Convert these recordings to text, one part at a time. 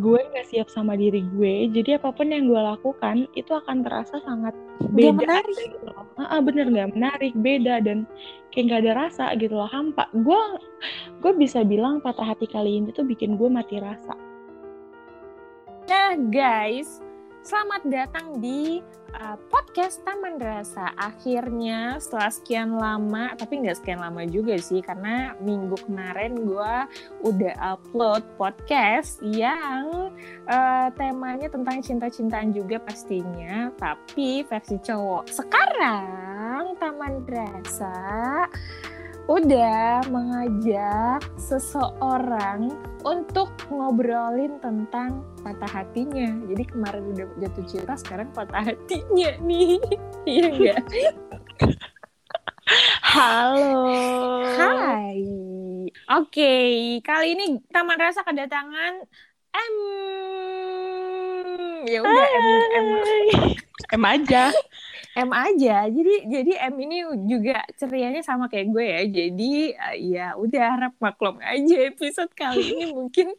gue nggak siap sama diri gue jadi apa pun yang gue lakukan itu akan terasa sangat beda Gak menarik. gitu loh. Ah, bener nggak menarik beda dan kayak nggak ada rasa gitu loh. Hampa gue gue bisa bilang patah hati kali ini tuh bikin gue mati rasa. Nah guys, selamat datang di uh, podcast Taman Rasa. Akhirnya setelah sekian lama, tapi nggak sekian lama juga sih, karena minggu kemarin gue udah upload podcast yang uh, temanya tentang cinta-cintaan juga pastinya, tapi versi cowok. Sekarang Taman Rasa udah mengajak seseorang untuk ngobrolin tentang patah hatinya. Jadi kemarin udah jatuh cinta, sekarang patah hatinya nih. Iya enggak? halo Hai. Oke, kali ini Taman Rasa kedatangan M. Ya udah M, M em aja M aja. Jadi jadi M ini juga cerianya sama kayak gue ya. Jadi uh, ya udah harap maklum aja episode kali ini mungkin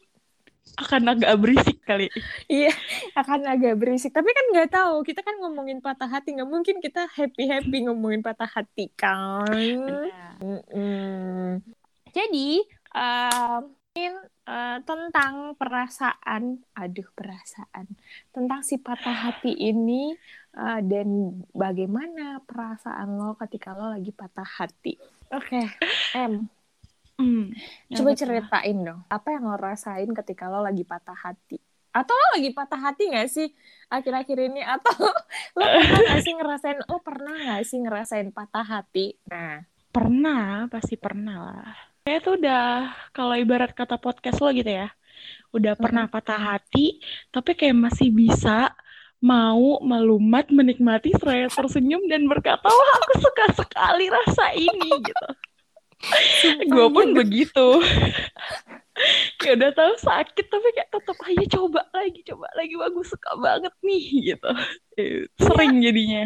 akan agak berisik kali iya akan agak berisik. Tapi kan nggak tahu. Kita kan ngomongin patah hati nggak mungkin kita happy happy ngomongin patah hati kan. Mm-mm. Jadi uh, mungkin uh, tentang perasaan, aduh perasaan, tentang si patah hati ini uh, dan bagaimana perasaan lo ketika lo lagi patah hati. Oke, M, Hmm, coba ceritain dong, apa yang lo rasain ketika lo lagi patah hati? Atau lo lagi patah hati gak sih akhir-akhir ini? Atau lo pernah gak sih ngerasain, lo pernah gak sih ngerasain patah hati? Nah, pernah pasti pernah lah saya tuh udah kalau ibarat kata podcast lo gitu ya udah pernah patah hati tapi kayak masih bisa mau melumat menikmati seraya tersenyum dan berkata wah aku suka sekali rasa ini gitu. Gue pun begitu. Kayak udah tahu sakit tapi kayak tetap ayo coba lagi coba lagi wah gue suka banget nih gitu. Eh, sering jadinya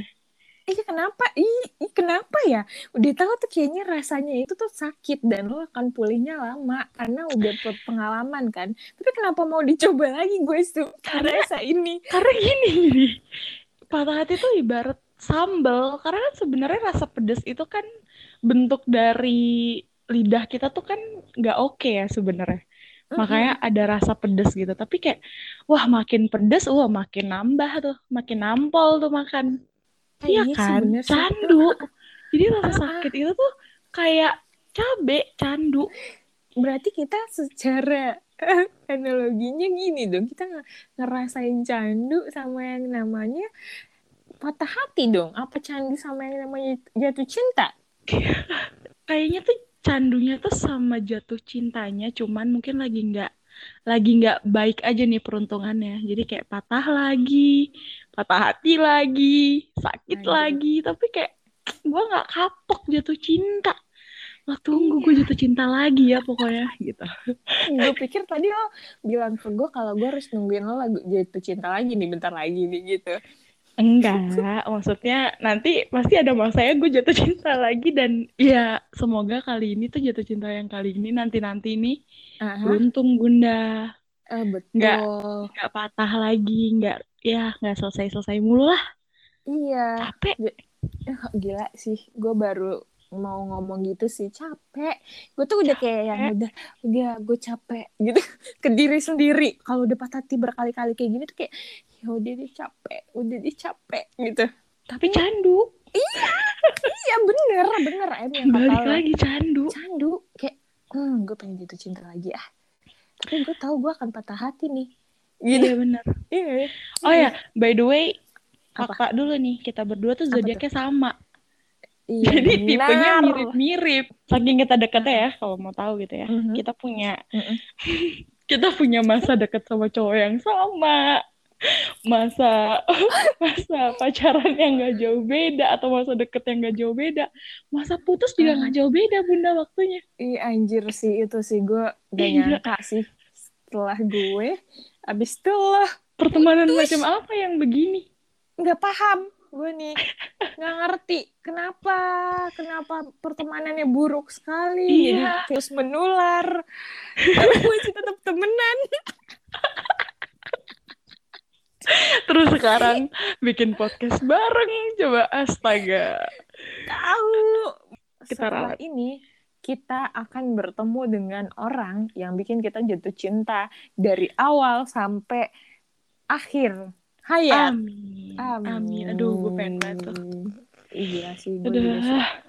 Iya kenapa? Ih, ih, kenapa ya? Udah tahu tuh kayaknya rasanya itu tuh sakit dan lo akan pulihnya lama karena udah pengalaman kan. Tapi kenapa mau dicoba lagi gue tuh Karena- rasa ini? karena gini patah hati tuh ibarat sambal karena kan sebenarnya rasa pedas itu kan bentuk dari lidah kita tuh kan nggak oke ya sebenarnya makanya ada rasa pedas gitu tapi kayak wah makin pedas wah makin nambah tuh makin nampol tuh makan iya sih, kan bener sih. candu jadi rasa Ah, ah. sakit itu tuh kayak cabe candu Berarti kita secara analoginya gini dong. Kita nge- ngerasain candu sama yang namanya patah hati dong. Apa candu sama yang namanya jatuh cinta? kayaknya tuh candunya tuh sama jatuh cintanya cuman mungkin lagi nggak lagi nggak baik aja nih peruntungannya. Jadi kayak patah lagi patah hati lagi sakit Anjir. lagi. Tapi kayak gue nggak kapok jatuh cinta. Lah tunggu gue jatuh cinta lagi ya pokoknya gitu. Gue pikir tadi lo bilang ke gue kalau gue harus nungguin lo lagu jatuh cinta lagi nih bentar lagi nih gitu. Enggak maksudnya nanti pasti ada masanya gue jatuh cinta lagi dan ya semoga kali ini tuh jatuh cinta yang kali ini nanti nanti nih Aha, beruntung bunda eh, betul. Nggak. nggak patah lagi nggak ya nggak selesai selesai mulu lah Iya. capek Eh, gila sih, gue baru mau ngomong gitu sih capek. Gue tuh udah kayak yang udah, udah gue capek gitu ke diri sendiri. Kalau udah patah hati berkali-kali kayak gini tuh kayak ya udah deh capek, udah deh capek gitu. tapi candu Iya bener, bener em yang kata balik lo. lagi candu Candu kayak, hmm, gue pengen jatuh cinta lagi ah. Tapi gue tahu gue akan patah hati nih. Gitu. iya bener Iya. oh ya by the way Apa? kakak dulu nih kita berdua tuh zodiaknya sama Iya, jadi tipenya benar. mirip-mirip saking kita deketnya ya kalau mau tahu gitu ya Mhm. kita punya Mhm. kita punya masa deket sama cowok yang sama masa masa pacaran yang gak jauh beda atau masa deket yang gak jauh beda. Masa putus juga gak jauh beda bunda waktunya. Iya anjir sih itu sih. Gue gak nyangka sih setelah gue. Abis itu lo pertemanan Putus. macam apa yang begini? Nggak paham gue nih. Nggak ngerti. Kenapa? Kenapa pertemanannya buruk sekali? Iya. terus menular. Tapi masih tetap temenan Terus sekarang bikin podcast bareng, coba astaga. Tahu. Kita Setelah ralat. ini kita akan bertemu dengan orang yang bikin kita jatuh cinta dari awal sampai akhir hayat. Amin. Amin. Aduh, gue pengen banget tuh. Iya sih, gue juga.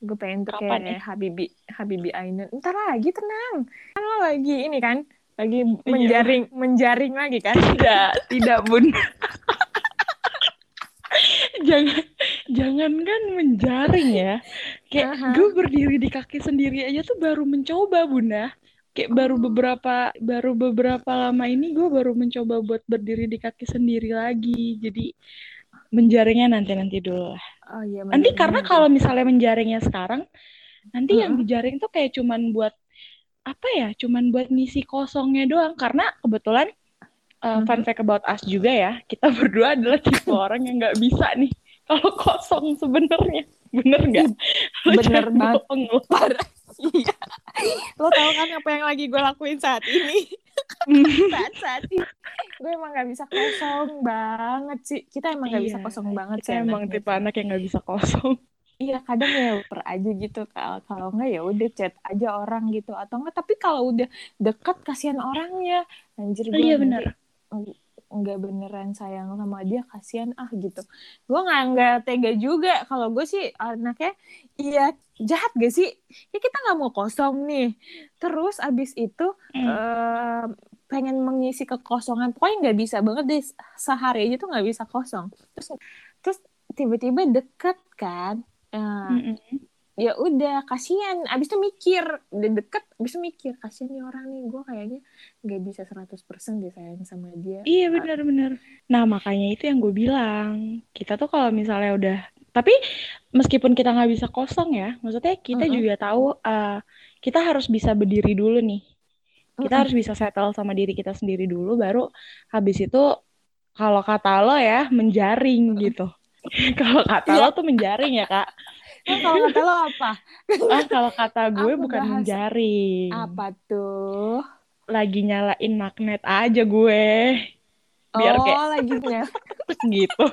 Gue pengen tuh kayak Habibi Habibi Ainun. Ntar lagi tenang. Kan lo lagi ini kan, lagi Iya. menjaring menjaring lagi kan. Tidak, tidak bun. jangan, jangan kan menjaring ya. Kayak Aha. gue berdiri di kaki sendiri aja tuh baru mencoba bunda. Kayak baru Oh. beberapa, baru beberapa lama ini gue baru mencoba buat berdiri di kaki sendiri lagi. Jadi menjaringnya nanti nanti dulu lah. Oh iya. Nanti karena kalau misalnya menjaringnya sekarang, nanti yang Heeh. dijaring tuh kayak cuman buat apa ya? Cuman buat ngisi kosongnya doang. Karena kebetulan uh, fun fact about us juga ya, kita berdua adalah tipe orang yang nggak bisa nih kalau kosong sebenarnya. Bener nggak? Lo Bener banget. bohong lo. parah. Iya. Lo tau kan apa yang lagi gue lakuin saat ini? saat saat ini. Gue emang gak bisa kosong banget sih. Kita emang gak bisa Iya, kosong banget Kita sih. emang tipe anak yang nggak bisa kosong. Iya kadang ya per aja gitu kalau nggak ya udah chat aja orang gitu. Atau enggak tapi kalau udah deket kasihan orangnya. Anjir gue Iya nanti bener. nggak beneran sayang sama dia kasihan. Ah gitu. Gue nggak nggak tega juga. Kalau gue sih anaknya iya jahat gak sih? Ya kita nggak mau kosong nih. Terus abis itu Hmm. eh, pengen mengisi kekosongan. Pokoknya nggak bisa banget deh. Sehari aja tuh nggak bisa kosong. Terus terus tiba-tiba deket kan Mm-mm. ya udah kasihan abis itu mikir udah deket abis itu mikir kasihan nih orang nih gue kayaknya nggak bisa 100% deh sayang sama dia Iya benar-benar. Nah makanya itu yang gue bilang. Kita tuh kalau misalnya udah, tapi meskipun kita nggak bisa kosong ya, maksudnya kita Mm-mm. juga tahu eh, kita harus bisa berdiri dulu nih. Kita Mm-mm. harus bisa settle sama diri kita sendiri dulu, baru habis itu kalau kata lo ya menjaring gitu. Kalau kata Iya. lo tuh menjaring ya kak. Nah, kalau kata lo apa Ah kalau kata gue Apa bukan bahasa- menjaring. apa tuh Lagi nyalain magnet aja gue. Biar oh kayak lagi nyala gitu.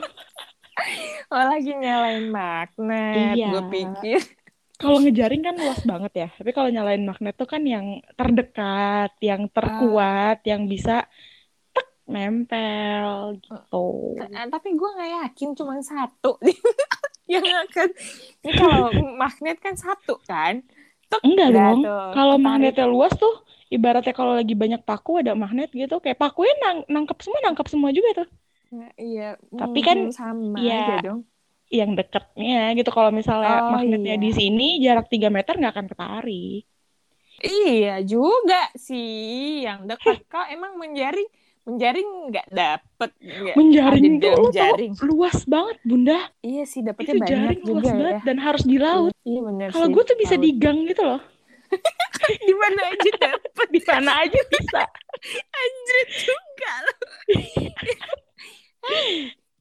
oh lagi nyalain magnet Iya. gue pikir Kalau ngejaring kan luas banget ya. Tapi kalau nyalain magnet tuh kan yang terdekat, yang terkuat, yang bisa nempel gitu. Eh, tapi gue nggak yakin cuma satu yang akan ini kalau magnet kan satu kan Tuk, Enggak dong. Kalau magnetnya luas tuh ibaratnya kalau lagi banyak paku ada magnet gitu, kayak pakunya nang nangkep semua, nangkep semua juga tuh. Nah, iya Tapi kan, hmm, sama ya, aja dong Yang deketnya gitu. Kalau misalnya Oh, magnetnya iya. di sini jarak 3 meter nggak akan ketarik. Iya juga sih yang dekat kok emang menjaring menjaring nggak dapet nggak Menjaring tuh dalam lo tau jaring. luas banget, Bunda. Iya sih dapetnya Itu banyak jaring luas juga banget ya. dan harus di laut. Iya benar Kalau gue tuh bisa Laut. di gang gitu loh. di mana aja dapet Di mana aja bisa. anjir juga loh.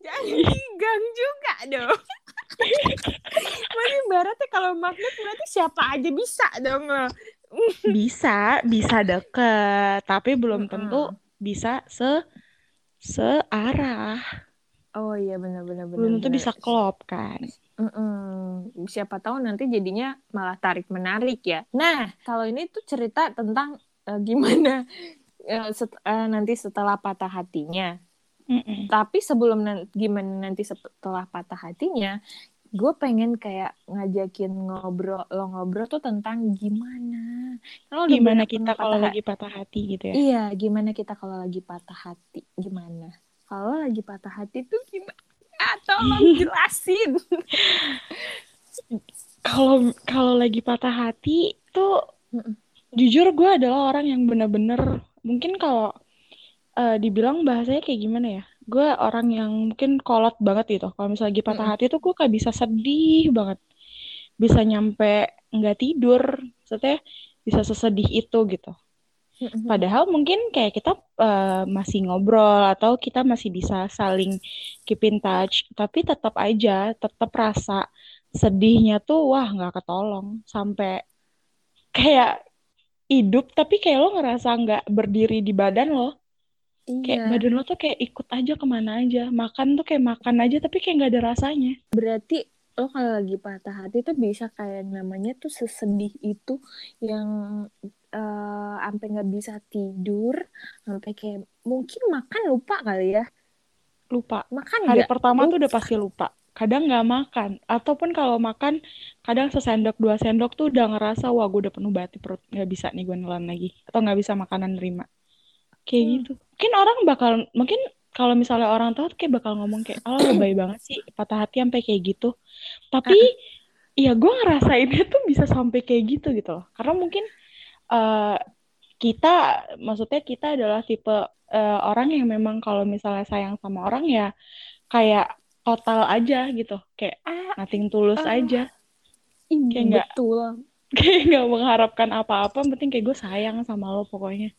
Jangan digang juga dong. Masih ibaratnya kalau magnet berarti siapa aja bisa dong lo. Bisa, bisa deket, tapi belum tentu. Bisa se searah. Oh iya benar-benar Belum tentu bisa klop kan. Mm-mm. Siapa tahu nanti jadinya malah tarik menarik ya. Nah kalau ini tuh cerita tentang eh, gimana eh, set- eh, nanti setelah patah hatinya. Mm-mm. Tapi sebelum nan- gimana nanti setelah patah hatinya, gue pengen kayak ngajakin ngobrol lo ngobrol tuh tentang gimana. Kalau Gimana kita kalau lagi patah hati gitu ya? Iya, gimana kita kalau lagi patah hati? Gimana? Kalau lagi patah hati tuh gimana? Ah, tolong jelasin. Kalau kalau lagi patah hati tuh Mm-mm. jujur gue adalah orang yang bener-bener mungkin kalau eh, dibilang bahasanya kayak gimana ya? Gue orang yang mungkin kolot banget gitu. Kalau misalnya lagi patah Mm-mm. hati tuh gue kayak bisa sedih banget. Bisa nyampe nggak tidur. Maksudnya bisa sesedih itu gitu. Padahal mungkin kayak kita eh, masih ngobrol atau kita masih bisa saling keep in touch, tapi tetap aja, tetap rasa sedihnya tuh wah nggak ketolong sampai kayak hidup tapi kayak lo ngerasa nggak berdiri di badan lo. Kayak Iya. badan lo tuh kayak ikut aja ke mana aja. Makan tuh kayak makan aja tapi kayak nggak ada rasanya. Berarti lo kalau lagi patah hati tuh bisa kayak namanya tuh sesedih itu yang eh sampai nggak bisa tidur, sampai kayak mungkin makan lupa kali ya. Lupa. Makan Hari nggak? pertama tuh udah Lupa. pasti lupa. Kadang nggak makan. Ataupun kalau makan, kadang sesendok dua sendok tuh udah ngerasa, wah gue udah penuh banget perut. Nggak bisa nih gue nelan lagi. Atau nggak bisa makanan nerima. Kayak Hmm. gitu. Mungkin orang bakal, mungkin kalau misalnya orang tahu kayak bakal ngomong kayak, oh lebay banget sih patah hati sampai kayak gitu. Tapi, ya gue ngerasainnya tuh bisa sampai kayak gitu gitu loh. Karena mungkin eh, kita, maksudnya kita adalah tipe eh, orang yang memang kalau misalnya sayang sama orang ya kayak total aja gitu. Kayak Ah, nothing tulus ah. aja. Kayak nggak- betul. Kayak nggak mengharapkan apa-apa, penting kayak gue sayang sama lo pokoknya.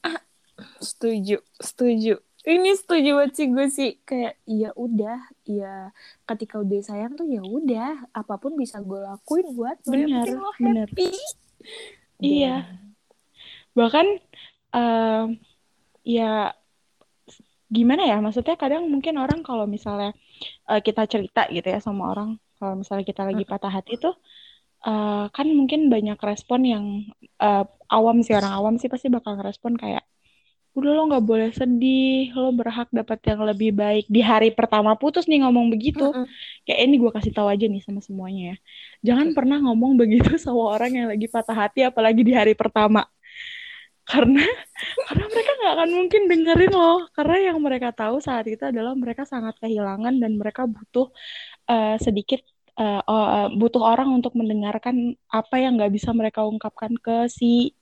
Setuju, setuju. Ini setuju banget sih gue sih kayak ya udah, ya ketika udah sayang tuh ya udah, apa pun bisa gue lakuin buat lo bener. happy. Iya. Bahkan eh, ya gimana ya? Maksudnya kadang mungkin orang kalau misalnya eh, kita cerita gitu ya sama orang, kalau misalnya kita lagi patah hati tuh eh, kan mungkin banyak respon yang eh, awam sih orang awam sih pasti bakal ngerespon kayak udah lo nggak boleh sedih, lo berhak dapat yang lebih baik di hari pertama putus nih ngomong begitu. Mm-mm. Kayak ini gue kasih tahu aja nih sama semuanya ya. Jangan pernah ngomong begitu sama orang yang lagi patah hati apalagi di hari pertama. Karena karena mereka nggak akan mungkin dengerin loh. Karena yang mereka tahu saat itu adalah mereka sangat kehilangan dan mereka butuh eh, sedikit oh, eh, butuh orang untuk mendengarkan apa yang nggak bisa mereka ungkapkan ke si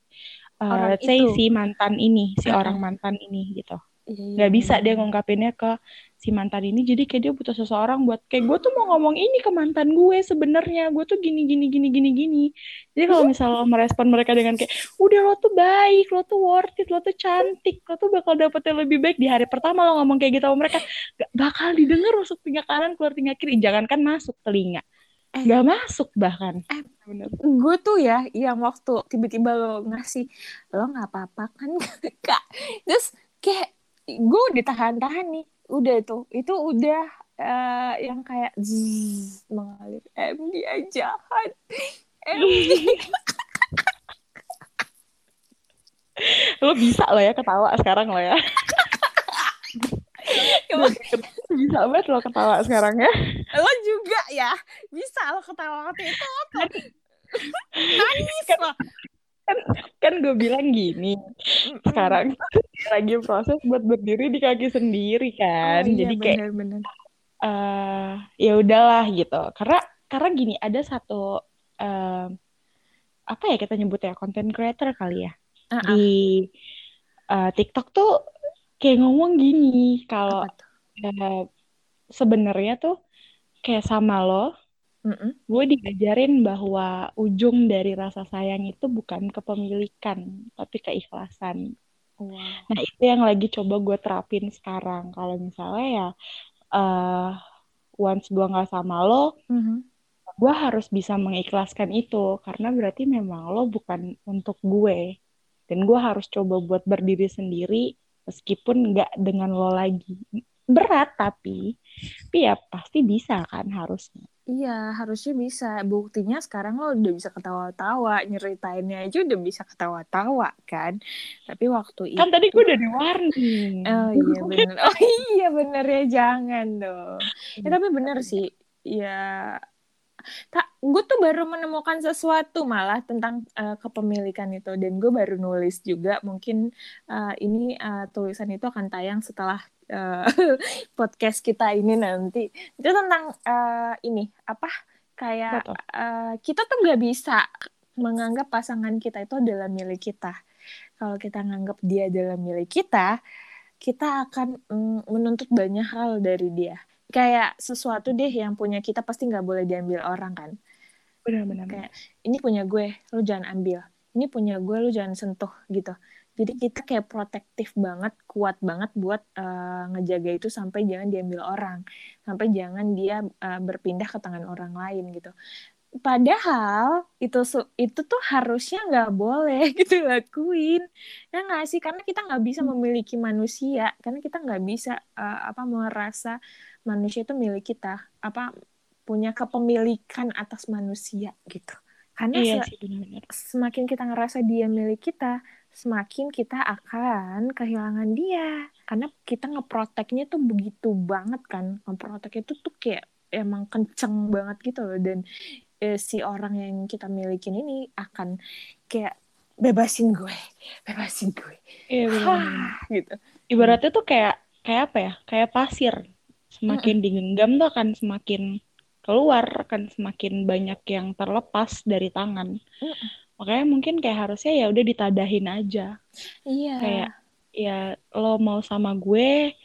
eh, let's say itu. si mantan ini, si Mm-mm. orang mantan ini gitu. Iya, iya, nggak bisa dia ngungkapinnya ke si mantan ini jadi kayak dia butuh seseorang buat kayak gue tuh mau ngomong ini ke mantan gue sebenarnya. Gue tuh gini gini gini gini gini. Jadi kalau misalnya lo merespon mereka dengan kayak udah lo tuh baik lo tuh worth it lo tuh cantik lo tuh bakal dapet yang lebih baik di hari pertama lo ngomong kayak gitu sama mereka. Gak bakal didengar masuk telinga kanan keluar telinga kiri. Jangankan masuk telinga Eh. nggak masuk bahkan. Eh. gue tuh ya yang waktu tiba-tiba lo ngasih lo nggak apa-apa kan? Kak terus kayak gue ditahan-tahan nih udah tuh. Itu udah eh, yang kayak zzz, mengalir. MD jahat. MD lo bisa lo ya ketawa sekarang lo ya bisa banget lo ketawa sekarang ya. Lo juga ya. Bisa lo ketawa waktu itu. Lo tuh nangis lo. Kan gue bilang gini sekarang lagi proses buat berdiri di kaki sendiri kan. Oh, iya, jadi kayak bener-bener. eh ya udahlah gitu. Karena karena gini ada satu eh, apa ya kita nyebutnya content creator kali ya. Ah, ah. di eh, TikTok tuh kayak ngomong gini kalau eh, sebenarnya tuh kayak sama lo Mm-mm. gue diajarin bahwa ujung dari rasa sayang itu bukan kepemilikan tapi keikhlasan Wow. Nah, itu yang lagi coba gue terapin sekarang. Kalau misalnya ya, eh once gue nggak sama lo, Mhm. gue harus bisa mengikhlaskan itu. Karena berarti memang lo bukan untuk gue. Dan gue harus coba buat berdiri sendiri, meskipun nggak dengan lo lagi. Berat tapi, tapi ya pasti bisa kan harusnya. Iya, harusnya bisa. Buktinya sekarang lo udah bisa ketawa-tawa, nyeritainnya aja udah bisa ketawa-tawa kan. Tapi waktu itu Kan tadi gue udah di-warning. Oh iya bener. Oh iya bener ya jangan dong. Ya tapi bener sih. Ya tak gue tuh baru menemukan sesuatu malah tentang eh, kepemilikan itu. Dan gue baru nulis juga mungkin eh, ini eh, tulisan itu akan tayang setelah eh, podcast kita ini nanti. Itu tentang eh, ini apa kayak Betul. eh, kita tuh nggak bisa menganggap pasangan kita itu adalah milik kita. Kalau kita nganggap dia adalah milik kita kita akan mm, menuntut banyak hal dari dia kayak sesuatu deh yang punya kita pasti nggak boleh diambil orang kan? Benar-benar. Kayak, ini punya gue lu jangan ambil. Ini punya gue lu jangan sentuh gitu. Jadi kita kayak protektif banget kuat banget buat eh, ngejaga itu sampai jangan diambil orang. Sampai jangan dia eh, berpindah ke tangan orang lain gitu. Padahal itu itu tuh harusnya nggak boleh gitu lakuin. Ya nggak sih? Karena kita nggak bisa Hmm. memiliki manusia. Karena kita nggak bisa uh, apa merasa manusia itu milik kita. Apa punya kepemilikan atas manusia gitu. Karena iya se semakin kita ngerasa dia milik kita semakin kita akan kehilangan dia. Karena kita ngeproteknya tuh begitu banget kan. Ngeprotek itu tuh kayak emang kenceng banget gitu loh. Dan eh, si orang yang kita milikin ini akan kayak bebasin gue bebasin gue. Iya Hah, gitu. Ibaratnya tuh kayak kayak apa ya? Kayak pasir semakin digenggam tuh akan semakin keluar akan semakin banyak yang terlepas dari tangan. Mm-mm. makanya mungkin kayak harusnya ya udah ditadahin aja. Iya. Kayak ya lo mau sama gue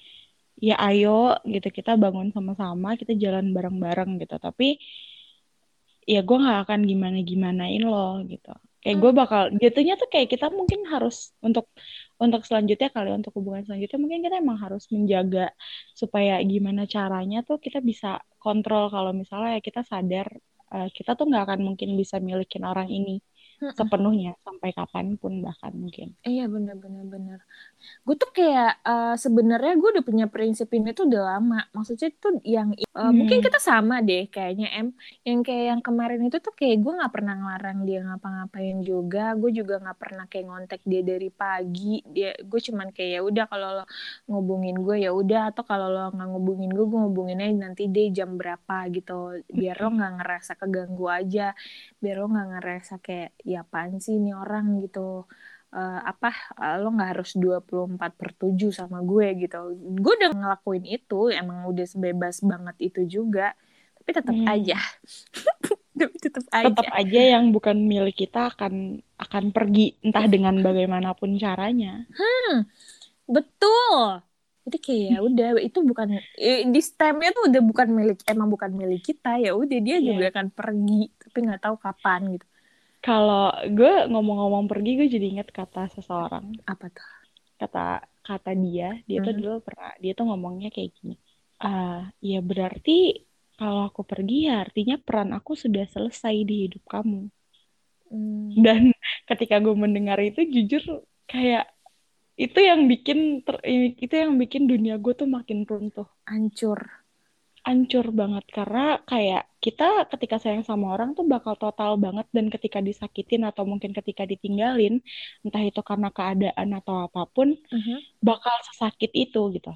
ya ayo gitu kita bangun sama-sama kita jalan bareng-bareng gitu. Tapi ya gue nggak akan gimana gimanain lo gitu. Kayak gue bakal jatuhnya tuh kayak kita mungkin harus untuk untuk selanjutnya kali untuk hubungan selanjutnya mungkin kita emang harus menjaga supaya gimana caranya tuh kita bisa kontrol kalau misalnya kita sadar uh, kita tuh nggak akan mungkin bisa milikin orang ini. sepenuhnya sampai kapan pun bahkan mungkin Iya bener-bener bener. Gue tuh kayak eh, sebenarnya gue udah punya prinsip ini tuh udah lama. Maksudnya tuh yang eh, Hmm. mungkin kita sama deh kayaknya em. Yang kayak yang kemarin itu tuh kayak gue nggak pernah ngelarang dia ngapa-ngapain juga. Gue juga nggak pernah kayak ngontek dia dari pagi. Dia gue cuman kayak ya udah kalau lo ngubungin gue ya udah atau kalau lo nggak ngubungin gue gue ngubungin aja nanti deh jam berapa gitu. Biar lo nggak ngerasa keganggu aja. Biar lo nggak ngerasa kayak ya apaan sih ini orang? gitu. Eh, apa? Eh, lo nggak harus 24 per 7 sama gue gitu. Gue udah ngelakuin itu emang udah sebebas banget itu juga. Tapi tetap Hmm. aja. Tapi tetap aja. tetap aja yang bukan milik kita akan akan pergi entah dengan bagaimanapun caranya. Betul. Jadi kayak ya udah itu bukan di stemnya tuh udah bukan milik emang bukan milik kita. Ya udah dia Iya. juga akan pergi tapi nggak tahu kapan gitu kalau gue ngomong-ngomong pergi gue jadi inget kata seseorang. Apa tuh? Kata kata dia dia tuh Mhm. dulu pernah dia tuh ngomongnya kayak gini. Ah ya berarti kalau aku pergi ya artinya peran aku sudah selesai di hidup kamu. Hmm, dan ketika gue mendengar itu jujur kayak itu yang bikin ter- itu yang bikin dunia gue tuh makin runtuh. Hancur hancur banget. Karena kayak kita ketika sayang sama orang tuh bakal total banget dan ketika disakitin atau mungkin ketika ditinggalin entah itu karena keadaan atau apa pun Mhm. bakal sesakit itu gitu.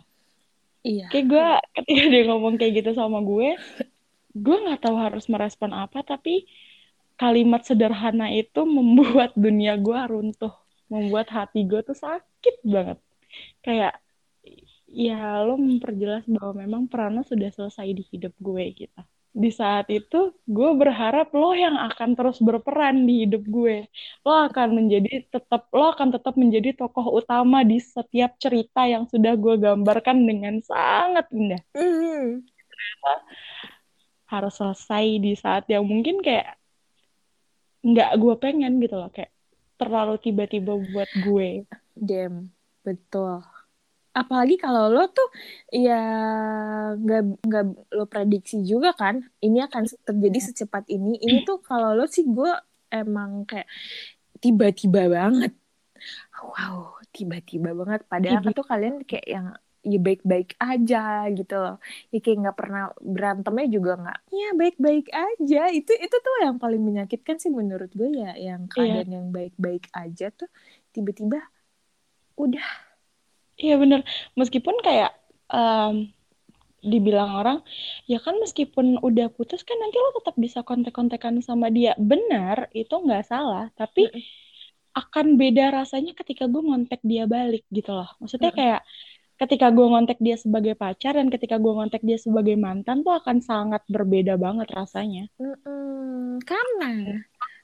Iya. Kayak gue ketika dia ngomong kayak gitu sama gue gue nggak tahu harus merespon apa tapi kalimat sederhana itu membuat dunia gue runtuh. Membuat hati gue tuh sakit banget. Kayak ya lo memperjelas bahwa memang peran lo sudah selesai di hidup gue gitu di saat itu gue berharap lo yang akan terus berperan di hidup gue lo akan menjadi tetap lo akan tetap menjadi tokoh utama di setiap cerita yang sudah gue gambarkan dengan sangat indah Mhm. harus selesai di saat yang mungkin kayak nggak gue pengen gitu loh kayak terlalu tiba-tiba buat gue Damn, betul. Apalagi kalau lo tuh ya nggak nggak lo prediksi juga kan, ini akan terjadi secepat ini. Ini tuh kalau lo sih gue emang kayak tiba-tiba banget. Wow, tiba-tiba banget. Padahal kan tuh kalian kayak yang ya baik-baik aja gitu loh. Ya kayak nggak pernah berantemnya juga nggak. Ya baik-baik aja. Itu itu tuh yang paling menyakitkan sih menurut gue ya, yang keadaan yang baik-baik aja tuh tiba-tiba udah Iya bener, meskipun kayak em, dibilang orang, ya kan meskipun udah putus kan nanti lo tetap bisa kontek-kontekan sama dia. Benar, itu nggak salah, tapi Mm-mm. akan beda rasanya ketika gue ngontek dia balik gitu loh. Maksudnya Mm-mm. kayak ketika gue ngontek dia sebagai pacar dan ketika gue ngontek dia sebagai mantan tuh akan sangat berbeda banget rasanya. Karena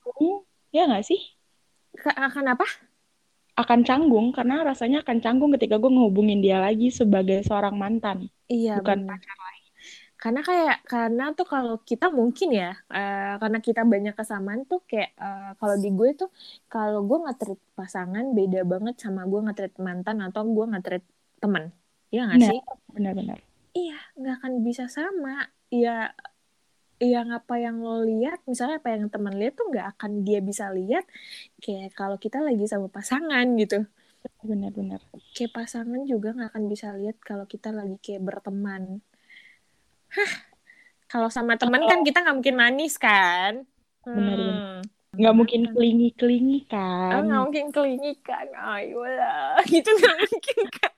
Hmm, ya nggak sih? Ke- akan apa Akan canggung karena rasanya akan canggung ketika gue ngehubungin dia lagi sebagai seorang mantan, iya bukan benar karena kayak karena tuh kalau kita mungkin ya eh, karena kita banyak kesamaan tuh kayak eh, kalau di gue tuh kalau gue nge-treat pasangan beda banget sama gue nge-treat mantan atau gue nge-treat teman Iya nggak Benar. sih benar-benar. iya nggak akan bisa sama ya yang apa yang lo lihat misalnya apa yang teman lihat tuh nggak akan dia bisa lihat kayak kalau kita lagi sama pasangan gitu. Benar-benar kayak pasangan juga nggak akan bisa lihat kalau kita lagi kayak berteman. Hah kalau sama teman kan kita nggak mungkin manis kan? Benar-benar hmm nggak mungkin kelingi kelingi kan. Nggak mungkin kelingi kan ayolah itu nggak mungkin kan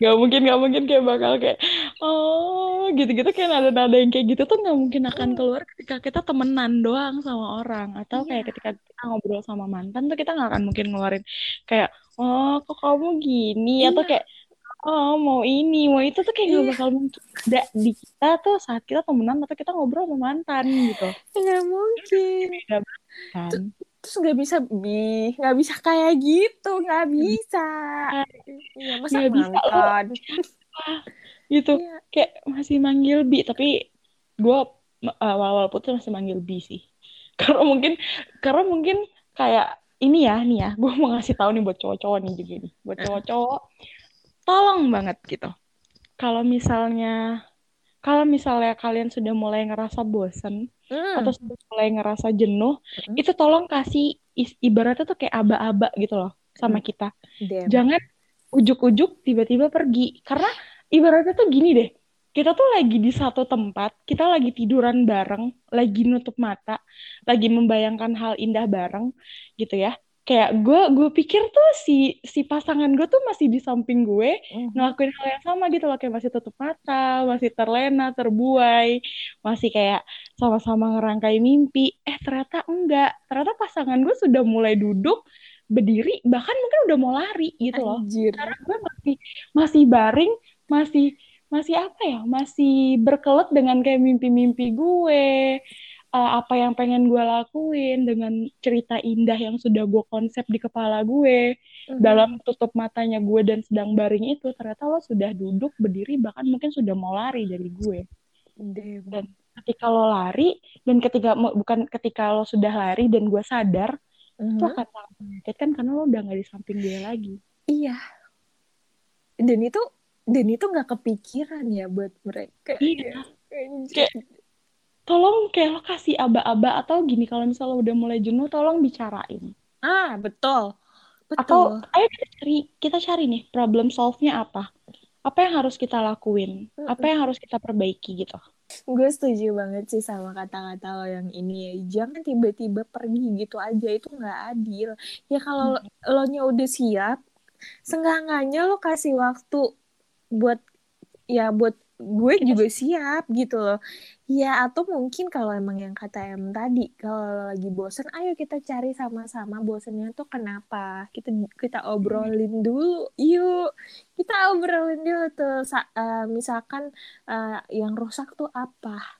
nggak mungkin nggak mungkin kayak bakal kayak oh gitu gitu kayak nada nada yang kayak gitu tuh nggak mungkin akan hmm. keluar ketika kita temenan doang sama orang. Atau kayak iya. ketika kita ngobrol sama mantan tuh kita nggak akan mungkin ngeluarin kayak oh kok kamu gini? Iya. atau kayak oh mau ini mau itu tuh kayak nggak iya. bakal mungkin ada di kita tuh saat kita temenan atau kita ngobrol sama mantan gitu. Nggak mungkin. Kan. Terus nggak bisa bi nggak bisa kayak gitu nggak bisa. ya masa gak bisa gitu. Ya. kayak masih manggil bi tapi gue awal-awal putus masih manggil bi sih. Karena mungkin karena mungkin kayak ini ya nih ya gue mau ngasih tahu nih buat cowok-cowok nih juga nih. Buat cowok-cowok tolong banget gitu kalau misalnya kalau misalnya kalian sudah mulai ngerasa bosen mm. atau sudah mulai ngerasa jenuh, mm. itu tolong kasih ibaratnya tuh kayak aba-aba gitu loh sama kita. Damn. Jangan ujuk-ujuk tiba-tiba pergi karena ibaratnya tuh gini deh. Kita tuh lagi di satu tempat, kita lagi tiduran bareng, lagi nutup mata, lagi membayangkan hal indah bareng gitu ya kayak gue gue pikir tuh si si pasangan gue tuh masih di samping gue mm-hmm. ngelakuin hal yang sama gitu loh kayak masih tutup mata masih terlena terbuai masih kayak sama-sama ngerangkai mimpi eh ternyata enggak ternyata pasangan gue sudah mulai duduk berdiri bahkan mungkin udah mau lari gitu loh Anjir. karena gue masih masih baring masih masih apa ya masih berkelut dengan kayak mimpi-mimpi gue uh, apa yang pengen gue lakuin dengan cerita indah yang sudah gue konsep di kepala gue mm-hmm. dalam tutup matanya gue dan sedang baring itu ternyata lo sudah duduk berdiri bahkan mungkin sudah mau lari dari gue. Dan ketika lo lari dan ketika bukan ketika lo sudah lari dan gue sadar mm-hmm. itu akan sangat menyakitkan karena lo udah nggak di samping dia lagi. Iya. Dan itu dan itu nggak kepikiran ya buat mereka iya. kayak tolong kayak lo kasih aba-aba atau gini kalau misalnya udah mulai jenuh tolong bicarain. Ah betul. Betul. atau ayo kita cari kita cari nih problem solve-nya apa? Apa yang harus kita lakuin? Apa yang harus kita perbaiki gitu? Gue setuju banget sih sama kata-kata lo yang ini. Ya jangan tiba-tiba pergi gitu aja itu nggak adil. Ya kalau hmm. lo nya udah siap senggangannya lo kasih waktu buat ya buat gue juga siap gitu loh. Ya atau mungkin kalau emang yang kata em tadi kalau lagi bosen ayo kita cari sama-sama bosennya tuh kenapa? Kita kita obrolin dulu yuk. Kita obrolin dulu tuh uh, misalkan uh, yang rusak tuh apa?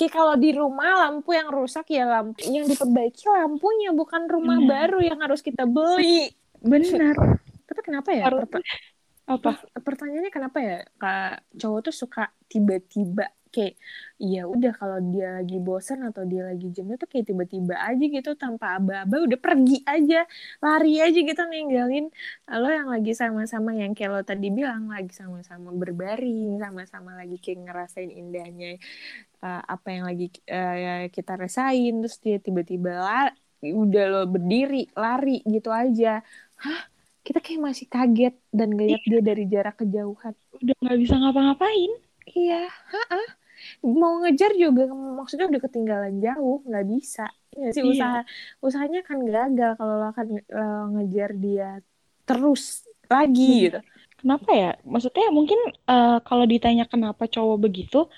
Kayak kalau di rumah lampu yang rusak ya lampu yang diperbaiki lampunya bukan rumah hmm. baru yang harus kita beli. Benar. Tapi kenapa ya apa? Pertanyaannya kenapa ya? Kak cowok tuh suka tiba-tiba kayak ya udah kalau dia lagi bosan atau dia lagi jenuh tuh kayak tiba-tiba aja gitu tanpa aba-aba udah pergi aja lari aja gitu ninggalin lo yang lagi sama-sama. Yang kayak lo tadi bilang lagi sama-sama berbaring sama-sama lagi kayak ngerasain indahnya uh, apa yang lagi uh, kita rasain terus dia tiba-tiba udah lo berdiri lari gitu aja. Hah kita kayak masih kaget dan ngeliat iya. dia dari jarak kejauhan. Udah nggak bisa ngapa-ngapain. Iya ha mau ngejar juga maksudnya udah ketinggalan jauh nggak bisa. Ya sih? Iya. usaha usahanya kan gagal kalau lo akan lo ngejar dia terus lagi hmm. gitu. Kenapa ya? Maksudnya mungkin uh, kalau ditanya kenapa cowok begitu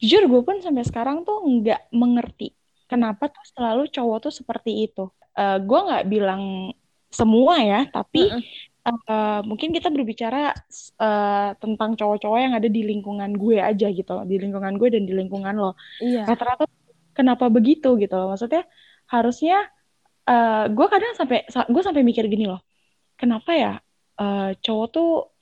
jujur gue pun sampai sekarang tuh nggak mengerti kenapa tuh selalu cowok tuh seperti itu. Uh, gue nggak bilang semua ya, tapi uh -uh. Uh, mungkin kita berbicara uh, tentang cowok-cowok yang ada di lingkungan gue aja gitu, di lingkungan gue dan di lingkungan lo. Iya. Rata-rata kenapa begitu gitu loh? Maksudnya harusnya uh, gue kadang sampai gue sampai mikir gini loh, kenapa ya uh, cowok tuh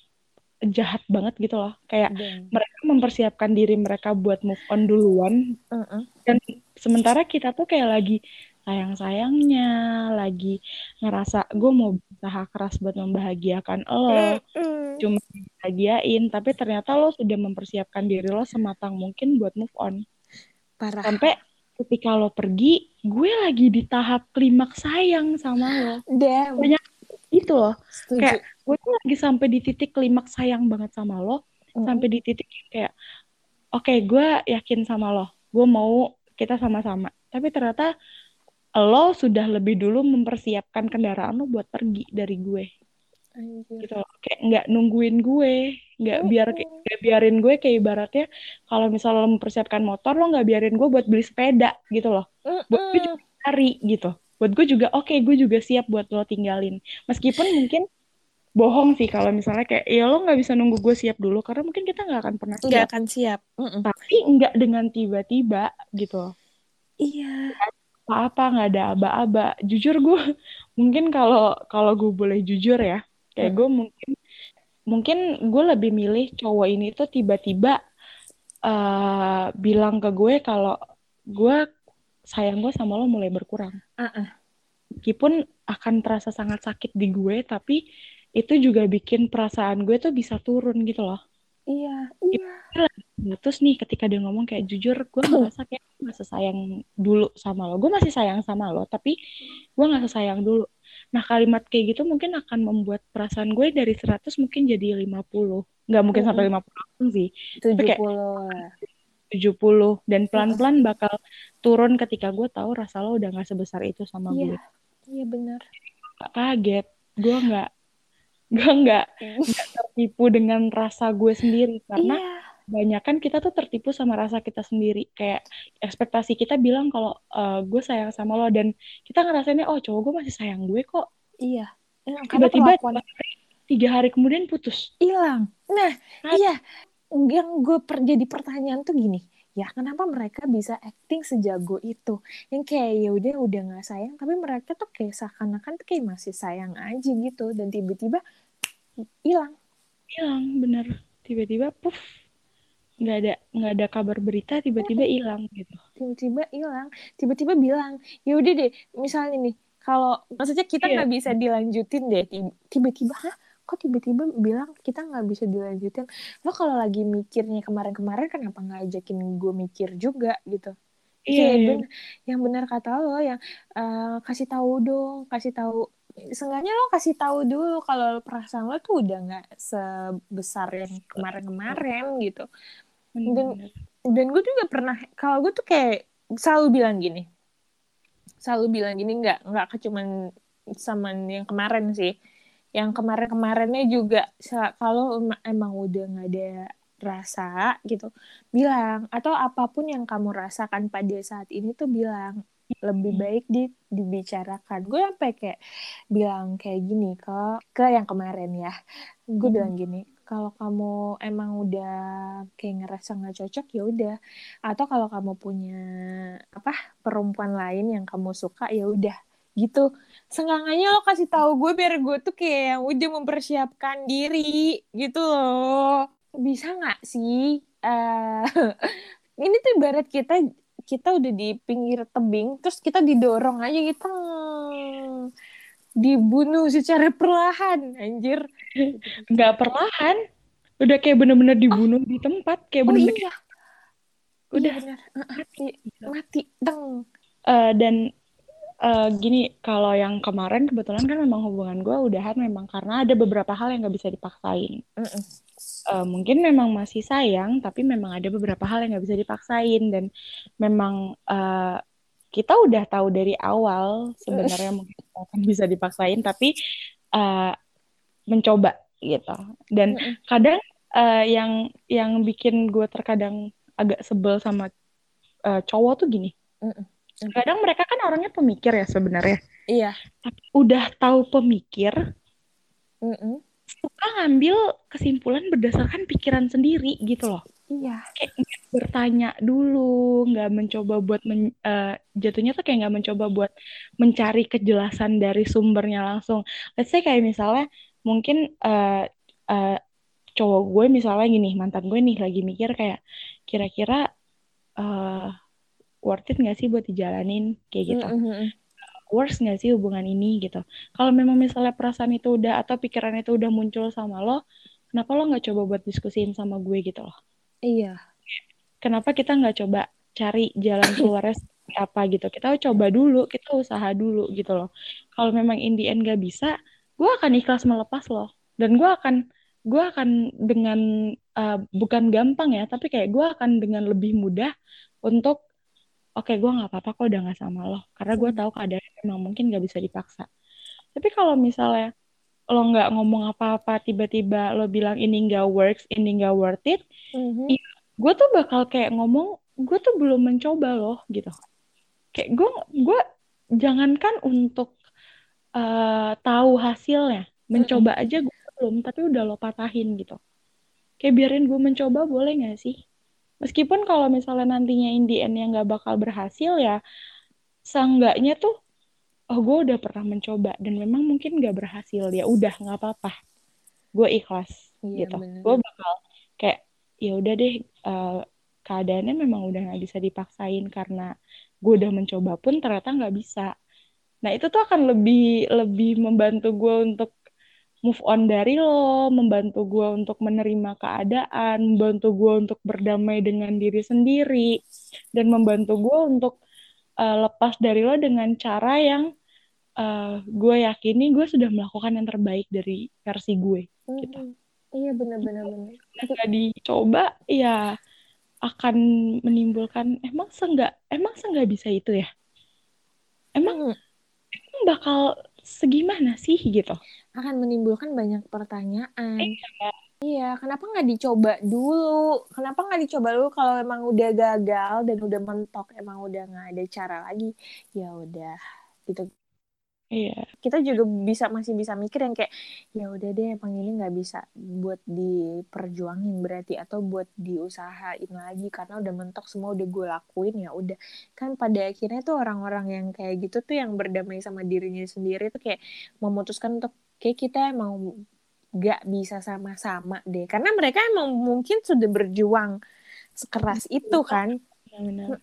jahat banget gitu loh, kayak Dan. mereka mempersiapkan diri mereka buat move on duluan, uh -uh. dan sementara kita tuh kayak lagi sayang-sayangnya lagi ngerasa gue mau berusaha keras buat membahagiakan lo mm. cuma bahagiain tapi ternyata lo sudah mempersiapkan diri lo sematang mungkin buat move on parah sampai ketika lo pergi, gue lagi di tahap klimaks sayang sama lo. Damn. Banyak itu loh. Setuju. Kayak gue tuh lagi sampai di titik klimaks sayang banget sama lo, Mm-mm. sampai di titik kayak oke, gue yakin sama lo. Gue mau kita sama-sama. Tapi ternyata lo sudah lebih dulu mempersiapkan kendaraan lo buat pergi dari gue Anjir. gitu loh. Kayak nggak nungguin gue, nggak biar kayak nggak biarin gue kayak ibaratnya kalau misalnya lo mempersiapkan motor lo nggak biarin gue buat beli sepeda gitu loh. Buat gue juga cari gitu. Buat gue juga oke, gue juga siap buat lo tinggalin. Meskipun mungkin bohong sih kalau misalnya kayak ya lo nggak bisa nunggu gue siap dulu karena mungkin kita nggak akan pernah Nggak akan siap. Mm-mm. Tapi nggak dengan tiba-tiba gitu loh. Iya. Apa-apa nggak ada aba-aba. Jujur gue mungkin kalau kalau gue boleh jujur ya, kayak gue mungkin mungkin gue lebih milih cowok ini tuh tiba-tiba eh, bilang ke gue kalau gue sayang gue sama lo mulai berkurang. Uh-uh. Meskipun akan terasa sangat sakit di gue, tapi itu juga bikin perasaan gue tuh bisa turun gitu loh. Iya. Iya. Nah, terus nih ketika dia ngomong kayak jujur, gue ngerasa kayak gue gak sesayang dulu sama lo. Gue masih sayang sama lo, tapi gue gak sesayang dulu. Nah kalimat kayak gitu mungkin akan membuat perasaan gue dari 100 mungkin jadi 50. Nggak mungkin sampai 50 langsung sih. Tujuh kayak- puluh. 70 dan pelan-pelan bakal turun ketika gue tahu rasa lo udah nggak sebesar itu sama gue. Iya. Iya benar. Gak kaget, gue nggak gue nggak nggak tertipu dengan rasa gue sendiri karena Iya. Banyak kan kita tuh tertipu sama rasa kita sendiri kayak ekspektasi kita bilang kalau eh, gue sayang sama lo dan kita ngerasainnya oh cowok gue masih sayang gue kok Iya. Karena tiba-tiba tiga hari kemudian putus hilang. Nah, Ah. iya. Yang gue per, jadi pertanyaan tuh gini, ya kenapa mereka bisa acting sejago itu? Yang kayak ya udah udah nggak sayang, tapi mereka tuh kayak seakan-akan tuh kayak masih sayang aja gitu, dan tiba-tiba hilang. hilang bener tiba-tiba puff nggak ada nggak ada kabar berita tiba-tiba hilang gitu. Tiba-tiba hilang tiba-tiba bilang ya udah deh misalnya nih kalau maksudnya kita Iya. nggak bisa dilanjutin deh Ti- tiba-tiba hah? Kok tiba-tiba bilang kita nggak bisa dilanjutin? Lo kalau lagi mikirnya kemarin-kemarin kenapa nggak ajakin gue mikir juga? Gitu. Iya Kayak iya. ben- yang benar kata lo yang eh, kasih tahu dong kasih tahu Seenggaknya lo kasih tahu dulu kalau perasaan lo tuh udah nggak sebesar yang kemarin-kemarin gitu. bener, Dan- dan gue juga pernah kalau gue tuh kayak selalu bilang gini. Selalu bilang gini nggak nggak ke cuman sama yang kemarin sih. Yang kemarin-kemarinnya juga kalau em- emang udah nggak ada rasa gitu bilang atau apa pun yang kamu rasakan pada saat ini tuh bilang lebih Hmm. baik di dibicarakan. Gue sampai kayak bilang kayak gini ke ke yang kemarin ya. Gue Hmm. bilang gini kalau kamu emang udah kayak ngerasa nggak cocok ya udah. Atau kalau kamu punya apa perempuan lain yang kamu suka ya udah gitu. Senggangannya lo kasih tahu gue biar gue tuh kayak udah mempersiapkan diri gitu loh. Bisa nggak sih eh ini tuh ibarat kita kita udah di pinggir tebing terus kita didorong aja gitu dibunuh secara perlahan anjir. Nggak perlahan. Udah kayak bener-bener dibunuh di tempat kayak oh bener-bener iya. Udah. Iya mati. Mati. Deng Eh, dan eh, gini kalau yang kemarin kebetulan kan memang hubungan gue udahan memang karena ada beberapa hal yang nggak bisa dipaksain. Eh, mungkin memang masih sayang tapi memang ada beberapa hal yang nggak bisa dipaksain. Dan memang eh, kita udah tahu dari awal sebenarnya mungkin akan bisa dipaksain tapi eh, mencoba gitu. Dan kadang eh, yang yang bikin gue terkadang agak sebel sama eh, cowok tuh gini. Kadang mereka kan orangnya pemikir ya sebenarnya. Iya. Tapi udah tahu pemikir Mm-mm. suka ngambil kesimpulan berdasarkan pikiran sendiri gitu loh iya kayak bertanya dulu nggak mencoba buat men- eh, jatuhnya tuh kayak nggak mencoba buat mencari kejelasan dari sumbernya langsung let's say kayak misalnya mungkin eh, eh, cowok gue misalnya gini mantan gue nih lagi mikir kayak kira-kira eh, worth it nggak sih buat dijalanin kayak gitu Mm-mm. worse nggak sih hubungan ini gitu. Kalau memang misalnya perasaan itu udah atau pikiran itu udah muncul sama lo, kenapa lo nggak coba buat diskusiin sama gue gitu loh? Iya. Kenapa kita nggak coba cari jalan keluarnya apa gitu? Kita coba dulu kita usaha dulu gitu loh. Kalau memang in the end gak bisa gue akan ikhlas melepas loh. Dan gue akan gue akan dengan uh, bukan gampang ya tapi kayak gue akan dengan lebih mudah untuk oke okay, gue nggak apa-apa kok udah nggak sama lo. Karena gue hmm. tahu keadaan memang mungkin gak bisa dipaksa. Tapi kalau misalnya lo nggak ngomong apa-apa tiba-tiba lo bilang ini nggak works ini nggak worth it mm-hmm. ya, gue tuh bakal kayak ngomong gue tuh belum mencoba loh gitu. Kayak gue gue jangankan untuk uh, tahu hasilnya mencoba aja gue belum tapi udah lo patahin gitu. Kayak biarin gue mencoba boleh gak sih? Meskipun kalau misalnya nantinya in the end yang nggak bakal berhasil ya seenggaknya tuh oh gue udah pernah mencoba dan memang mungkin gak berhasil. Ya udah nggak apa-apa. Gue ikhlas iya, gitu. gue bakal kayak ya udah deh uh, keadaannya memang udah nggak bisa dipaksain karena gue udah mencoba pun ternyata nggak bisa. Nah itu tuh akan lebih lebih membantu gue untuk move on dari lo, membantu gue untuk menerima keadaan, membantu gue untuk berdamai dengan diri sendiri, dan membantu gue untuk uh, lepas dari lo dengan cara yang uh, gue yakini gue sudah melakukan yang terbaik dari versi gue. Mm-hmm. Gitu. Iya benar-benar. Jika dicoba, ya akan menimbulkan emang seenggak emang seenggak bisa itu ya emang, hmm. emang bakal segimana sih gitu akan menimbulkan banyak pertanyaan iya, iya kenapa nggak dicoba dulu kenapa nggak dicoba dulu kalau emang udah gagal dan udah mentok emang udah nggak ada cara lagi ya udah gitu Iya. Kita juga bisa masih bisa mikir yang kayak ya udah deh emang ini nggak bisa buat diperjuangin berarti atau buat diusahain lagi karena udah mentok semua udah gue lakuin ya udah kan pada akhirnya tuh orang-orang yang kayak gitu tuh yang berdamai sama dirinya sendiri tuh kayak memutuskan untuk kayak kita mau gak bisa sama-sama deh karena mereka emang mungkin sudah berjuang sekeras itu kan. Benar.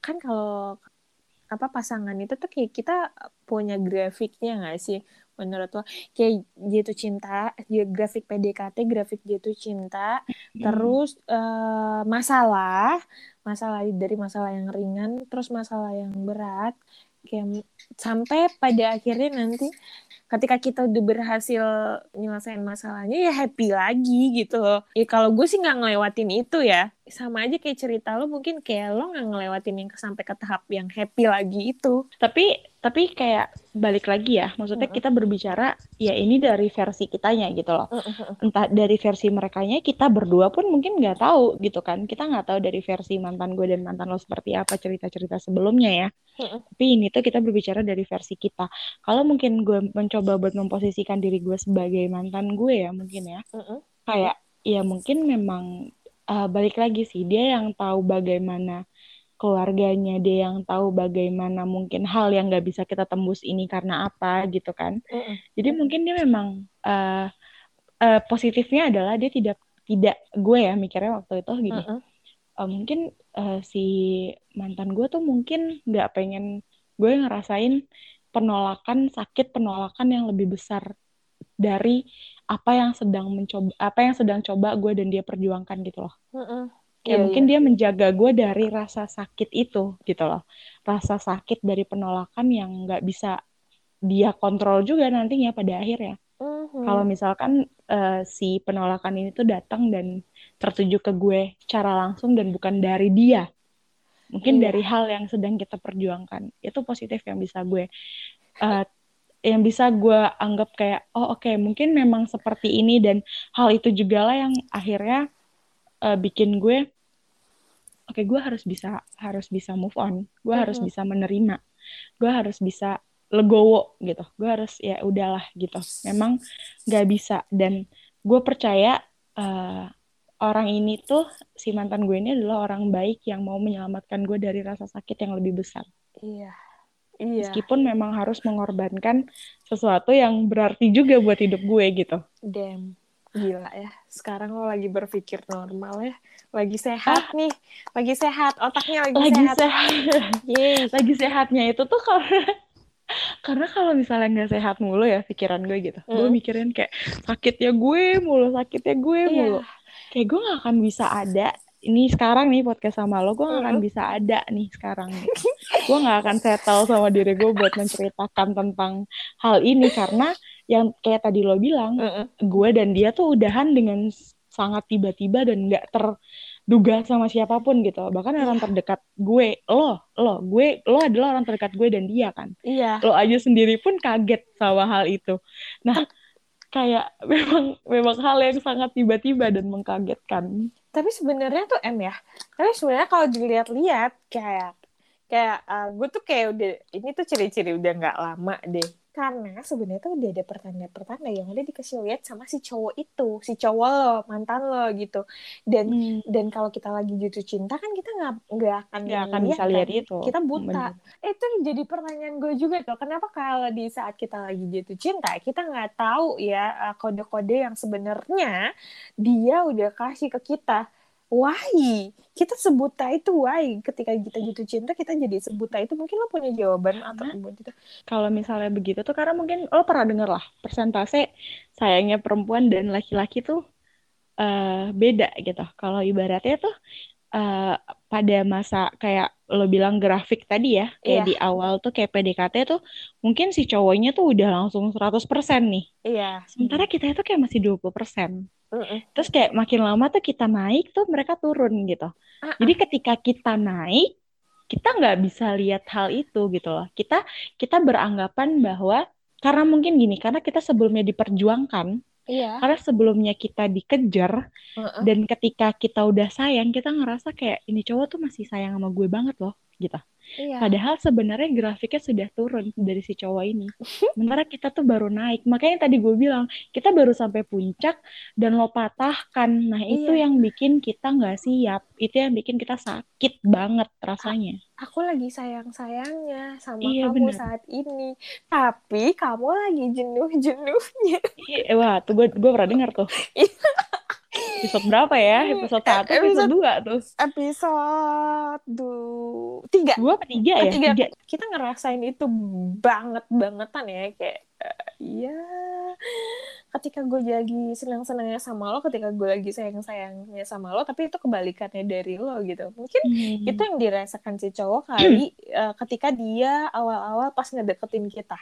Kan kalau apa pasangan itu tuh kayak kita punya grafiknya nggak sih menurut lo kayak jatuh cinta dia grafik PDKT grafik jatuh cinta hmm. terus uh, masalah masalah dari masalah yang ringan terus masalah yang berat kayak sampai pada akhirnya nanti ketika kita udah berhasil nyelesain masalahnya ya happy lagi gitu loh. Ya kalau gue sih nggak ngelewatin itu ya. Sama aja kayak cerita lo mungkin kayak lo nggak ngelewatin yang sampai ke tahap yang happy lagi itu. Tapi tapi kayak balik lagi ya maksudnya kita berbicara ya ini dari versi kitanya gitu loh. Entah dari versi mereka nya kita berdua pun mungkin nggak tahu gitu kan. Kita nggak tahu dari versi mantan gue dan mantan lo seperti apa cerita-cerita sebelumnya ya. Tapi ini tuh kita berbicara dari versi kita. Kalau mungkin gue mencoba buat memposisikan diri gue sebagai mantan gue ya mungkin ya. Kayak ya mungkin memang uh, balik lagi sih dia yang tahu bagaimana keluarganya dia yang tahu bagaimana mungkin hal yang nggak bisa kita tembus ini karena apa gitu kan mm -mm. jadi mungkin dia memang uh, uh, positifnya adalah dia tidak tidak gue ya mikirnya waktu itu gini mm -mm. Uh, mungkin uh, si mantan gue tuh mungkin nggak pengen gue ngerasain penolakan sakit penolakan yang lebih besar dari apa yang sedang mencoba apa yang sedang coba gue dan dia perjuangkan gitu loh mm -mm kayak yeah, mungkin yeah. dia menjaga gue dari rasa sakit itu gitu loh rasa sakit dari penolakan yang nggak bisa dia kontrol juga nantinya pada akhirnya mm-hmm. kalau misalkan uh, si penolakan ini tuh datang dan tertuju ke gue secara langsung dan bukan dari dia mungkin yeah. dari hal yang sedang kita perjuangkan itu positif yang bisa gue uh, yang bisa gue anggap kayak oh oke okay, mungkin memang seperti ini dan hal itu juga lah yang akhirnya uh, bikin gue oke okay, gue harus bisa harus bisa move on. Gue -hmm. harus bisa menerima. Gue harus bisa legowo gitu. Gue harus ya udahlah gitu. Memang nggak bisa. Dan gue percaya uh, orang ini tuh si mantan gue ini adalah orang baik yang mau menyelamatkan gue dari rasa sakit yang lebih besar. Iya iya meskipun memang harus mengorbankan sesuatu yang berarti juga buat hidup gue gitu damn Gila ya, sekarang lo lagi berpikir normal ya. Lagi sehat ah. nih, lagi sehat, otaknya lagi, lagi sehat. sehat. lagi sehatnya itu tuh karena karena kalau misalnya nggak sehat mulu ya pikiran gue gitu, hmm. gue mikirin kayak sakitnya gue mulu, sakitnya gue iya. mulu. Kayak gue gak akan bisa ada ini sekarang nih podcast sama lo, gue gak akan bisa ada nih sekarang. gue gak akan settle sama diri gue buat menceritakan tentang hal ini karena yang kayak tadi lo bilang, gue dan dia tuh udahan dengan sangat tiba-tiba dan gak terduga sama siapa pun gitu. Bahkan orang terdekat gue, lo, lo, gue, lo adalah orang terdekat gue dan dia kan. Iya. Lo aja sendiri pun kaget sama hal itu. Nah, kayak memang memang hal yang sangat tiba-tiba dan mengkagetkan tapi sebenarnya tuh M ya. Tapi sebenarnya kalau dilihat-lihat kayak kayak uh, gue tuh kayak udah ini tuh ciri-ciri udah nggak lama deh karena sebenarnya tuh udah ada pertanda-pertanda yang udah dikasih lihat sama si cowok itu si cowok lo mantan lo gitu dan hmm. dan kalau kita lagi jatuh cinta kan kita nggak nggak akan nggak akan bisa lihat kan? itu kita buta Bener. itu jadi pertanyaan gue juga tuh kenapa kalau di saat kita lagi jatuh cinta kita nggak tahu ya eh, kode-kode yang sebenarnya dia udah kasih ke kita why? Kita sebuta itu why? Ketika kita jatuh cinta kita jadi sebuta itu. Mungkin lo punya jawaban atau gitu kalau misalnya begitu tuh karena mungkin lo pernah denger lah persentase sayangnya perempuan dan laki-laki tuh uh, beda gitu. Kalau ibaratnya tuh uh, pada masa kayak lo bilang grafik tadi ya, kayak yeah. di awal tuh kayak PDKT tuh mungkin si cowoknya tuh udah langsung 100% nih. Iya. Yeah. Sementara kita itu kayak masih 20%. Mm -mm. Terus kayak makin lama tuh kita naik tuh mereka turun gitu. Uh -uh. Jadi ketika kita naik, kita nggak bisa lihat hal itu gitu loh. Kita kita beranggapan bahwa karena mungkin gini, karena kita sebelumnya diperjuangkan, Iya. Karena sebelumnya kita dikejar uh-uh. dan ketika kita udah sayang, kita ngerasa kayak ini cowok tuh masih sayang sama gue banget loh, gitu. Iya. Padahal sebenarnya grafiknya sudah turun dari si cowok ini. Sementara kita tuh baru naik. Makanya tadi gue bilang, kita baru sampai puncak dan lo patahkan. Nah, iya. itu yang bikin kita nggak siap. Itu yang bikin kita sakit banget rasanya. Aku lagi sayang-sayangnya sama iya, kamu bener. saat ini. Tapi kamu lagi jenuh-jenuhnya. Iya, wah, tuh gue gue pernah dengar tuh. Episode berapa ya? Episode satu, episode, episode dua tuh. Episode du... tiga. Dua apa tiga ya? Tiga. tiga. Kita ngerasain itu banget bangetan ya kayak Iya, uh, ketika gue lagi senang-senangnya sama lo, ketika gue lagi sayang-sayangnya sama lo, tapi itu kebalikannya dari lo gitu. Mungkin hmm. itu yang dirasakan si cowok kali uh, ketika dia awal-awal pas ngedeketin kita.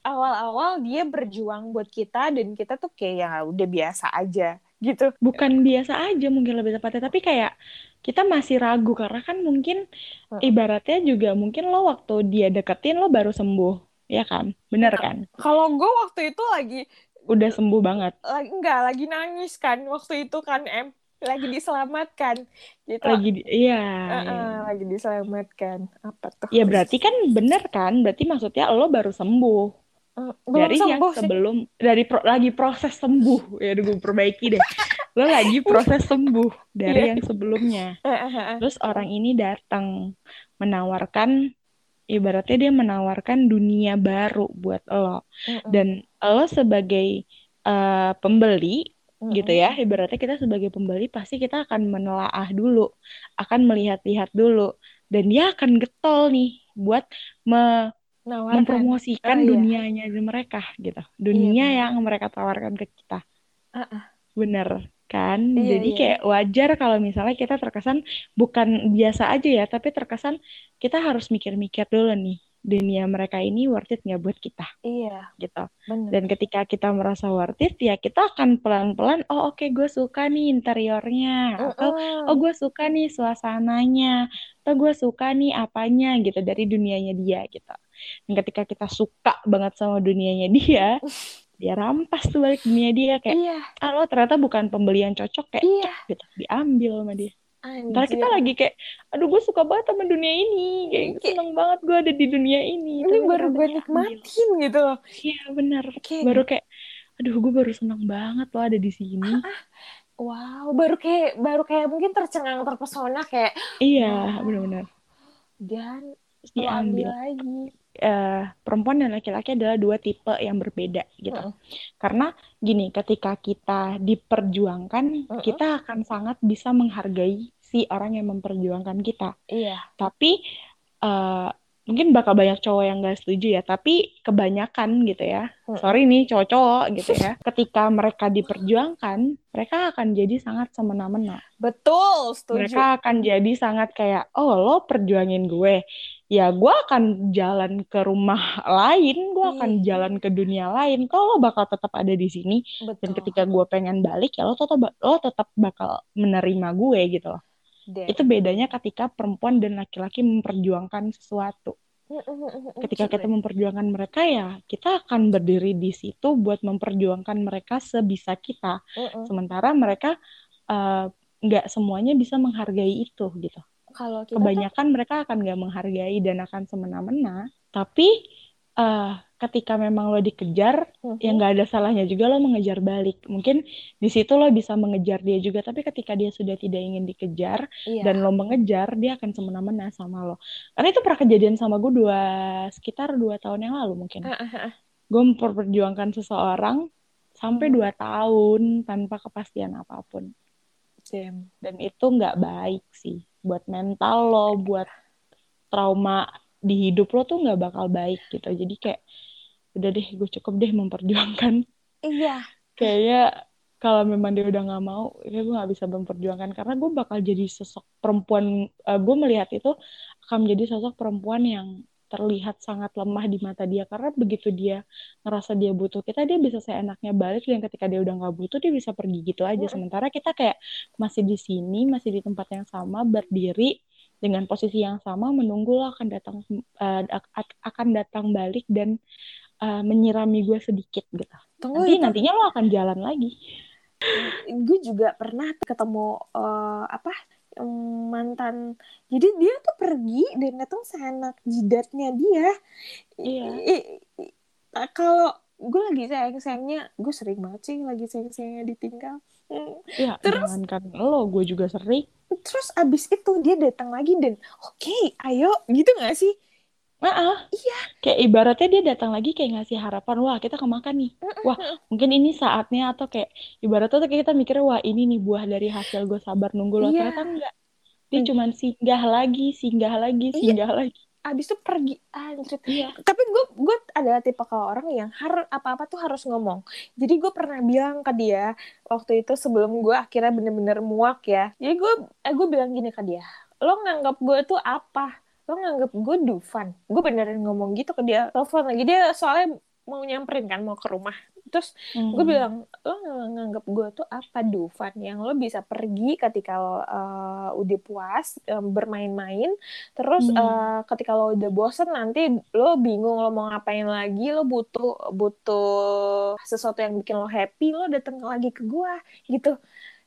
Awal-awal dia berjuang buat kita dan kita tuh kayak ya udah biasa aja gitu. Bukan biasa aja mungkin lebih tepatnya tapi kayak kita masih ragu karena kan mungkin ibaratnya juga mungkin lo waktu dia deketin lo baru sembuh ya kan? Bener iya. kan? Kalau gue waktu itu lagi udah sembuh banget. Lagi enggak lagi nangis kan waktu itu kan em lagi diselamatkan gitu. Lagi di, iya, uh -uh, lagi diselamatkan. Apa tuh? Ya berarti kan bener kan? Berarti maksudnya lo baru sembuh belum dari yang sebelum sih. dari pro, lagi proses sembuh. Ya gue perbaiki deh. Lo lagi proses sembuh dari yeah. yang sebelumnya. Terus orang ini datang menawarkan ibaratnya dia menawarkan dunia baru buat lo. Dan lo sebagai uh, pembeli mm-hmm. gitu ya ibaratnya kita sebagai pembeli pasti kita akan menelaah dulu akan melihat-lihat dulu. Dan dia akan getol nih buat me Nawarkan. mempromosikan oh, iya. dunianya mereka gitu dunia iya, yang mereka tawarkan ke kita uh -uh. bener kan iya, jadi iya. kayak wajar kalau misalnya kita terkesan bukan biasa aja ya tapi terkesan kita harus mikir-mikir dulu nih dunia mereka ini worth it nggak buat kita iya gitu bener. dan ketika kita merasa worth it ya kita akan pelan-pelan oh oke okay, gue suka nih interiornya uh -uh. atau oh gue suka nih suasananya atau gue suka nih apanya gitu dari dunianya dia gitu dan ketika kita suka banget sama dunianya dia dia rampas tuh balik dunia dia kayak iya. ah lo ternyata bukan pembelian cocok kayak iya. gitu diambil sama dia Anjir. kita lagi kayak, aduh gue suka banget sama dunia ini, kayak kayak seneng banget gue ada di dunia ini. Ini Tapi baru gue nikmatin gitu loh. Iya bener, kayak... baru kayak, aduh gue baru seneng banget lo ada di sini. Ah, ah. Wow, baru kayak, baru kayak mungkin tercengang terpesona kayak. Iya, benar-benar. Dan diambil lagi uh, perempuan dan laki-laki adalah dua tipe yang berbeda gitu. Uh -uh. Karena gini, ketika kita diperjuangkan, uh -uh. kita akan sangat bisa menghargai si orang yang memperjuangkan kita. Iya. Tapi uh, mungkin bakal banyak cowok yang gak setuju ya tapi kebanyakan gitu ya sorry nih cowok-cowok gitu ya ketika mereka diperjuangkan mereka akan jadi sangat semena-mena betul setuju mereka akan jadi sangat kayak oh lo perjuangin gue ya gue akan jalan ke rumah lain gue akan Iya. jalan ke dunia lain. Kalau lo bakal tetap ada di sini dan betul. ketika gue pengen balik ya lo tetap lo tetap bakal menerima gue gitu loh. Deh. itu bedanya ketika perempuan dan laki-laki memperjuangkan sesuatu. Ketika kita memperjuangkan mereka ya kita akan berdiri di situ buat memperjuangkan mereka sebisa kita. Sementara mereka eh, nggak semuanya bisa menghargai itu gitu kalau kita tuh- kebanyakan mereka akan nggak menghargai dan akan semena-mena tapi eh, ketika memang lo dikejar Mhm. ya nggak ada salahnya juga lo mengejar balik mungkin di situ lo bisa mengejar dia juga tapi ketika dia sudah tidak ingin dikejar iya. dan lo mengejar dia akan semena-mena sama lo karena itu pernah kejadian sama gue dua sekitar dua tahun yang lalu mungkin ah. gue memperjuangkan seseorang sampai Hmm. dua tahun tanpa kepastian apa pun Damn. dan itu nggak baik sih buat mental lo buat trauma di hidup lo tuh nggak bakal baik gitu. Jadi kayak udah deh gue cukup deh memperjuangkan. Iya. kayaknya kalau memang dia udah nggak mau ya gue nggak bisa memperjuangkan. Karena gue bakal jadi sosok perempuan eh, gue melihat itu akan menjadi sosok perempuan yang terlihat sangat lemah di mata dia karena begitu dia ngerasa dia butuh kita dia bisa seenaknya balik dan ketika dia udah nggak butuh dia bisa pergi gitu aja Mm-mm. sementara kita kayak masih di sini masih di tempat yang sama berdiri dengan posisi yang sama menunggu lo akan datang ak- akan datang balik dan eh, menyirami gue sedikit gitu Tunggu nanti itu. nantinya lo akan jalan lagi gue juga pernah ketemu eh, apa mantan. Jadi dia tuh pergi dan datang seenak jidatnya dia. Iya. Kalau gue lagi sayang sayangnya gue sering banget sih lagi sayang sayangnya ditinggal. Hmm. ya Terus- jangankan lo gue juga sering. terus abis itu dia datang lagi dan oke ayo gitu gak sih Maaf. Iya. Kayak ibaratnya dia datang lagi kayak ngasih harapan, wah kita kemakan nih. Wah mungkin ini saatnya atau kayak ibaratnya tuh kayak kita mikirnya wah ini nih buah dari hasil gue sabar nunggu lo. Iya. Ternyata enggak. Dia Hmm. cuman singgah lagi, singgah lagi, Iya. singgah lagi. abis itu pergi anjir Iya. tapi gue gue adalah tipe kalau orang yang harus apa apa tuh harus ngomong jadi gue pernah bilang ke dia waktu itu sebelum gue akhirnya bener-bener muak ya jadi gue eh, gue bilang gini ke dia lo nganggap gue tuh apa lo nganggap gue Dufan? Gue beneran ngomong gitu ke dia telepon lagi. Dia soalnya mau nyamperin kan mau ke rumah. Terus gue Hmm. bilang lo ng- nganggap gue tuh apa Dufan? Yang lo bisa pergi ketika lo uh, udah puas um, bermain-main. Terus Hmm. uh, ketika lo udah bosen nanti lo bingung lo mau ngapain lagi. Lo butuh butuh sesuatu yang bikin lo happy lo datang lagi ke gue gitu.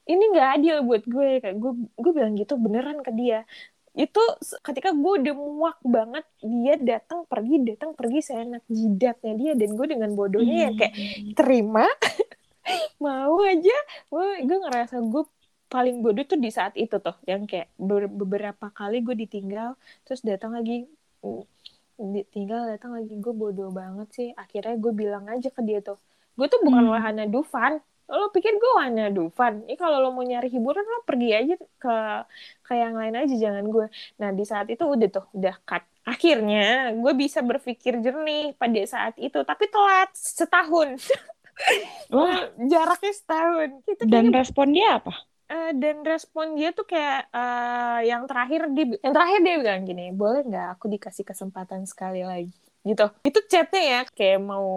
Ini nggak adil buat gue. Kayak gue gue bilang gitu beneran ke dia itu ketika gue udah muak banget dia datang pergi datang pergi seenak jidatnya dia dan gue dengan bodohnya ya kayak Hmm. terima mau aja gue gue ngerasa gue paling bodoh tuh di saat itu tuh yang kayak ber- beberapa kali gue ditinggal terus datang lagi mm, ditinggal datang lagi gue bodoh banget sih akhirnya gue bilang aja ke dia tuh gue tuh bukan Hmm. wahana Dufan lo pikir gue wahana Dufan? Ini kalau lo mau nyari hiburan lo pergi aja ke ke yang lain aja jangan gue nah di saat itu udah tuh udah cut. Akhirnya gue bisa berpikir jernih pada saat itu tapi telat setahun. Wah, jaraknya setahun. Itu dan kayaknya, respon dia apa? eh, dan respon dia tuh kayak eh, yang terakhir dia yang terakhir dia bilang gini boleh nggak aku dikasih kesempatan sekali lagi gitu. Itu chatnya ya kayak mau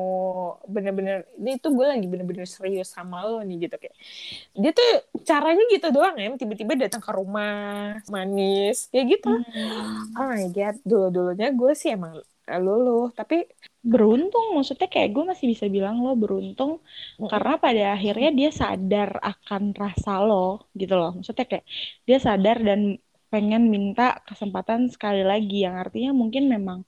bener-bener ini tuh gue lagi bener-bener serius sama lo nih gitu. Kayak dia tuh caranya gitu doang ya tiba-tiba datang ke rumah manis kayak gitu. Hmm. oh my god dulu-dulunya gue sih emang luluh tapi Beruntung, maksudnya kayak gue masih bisa bilang lo beruntung karena pada akhirnya dia sadar akan rasa lo gitu loh. Maksudnya kayak dia sadar dan pengen minta kesempatan sekali lagi yang artinya mungkin memang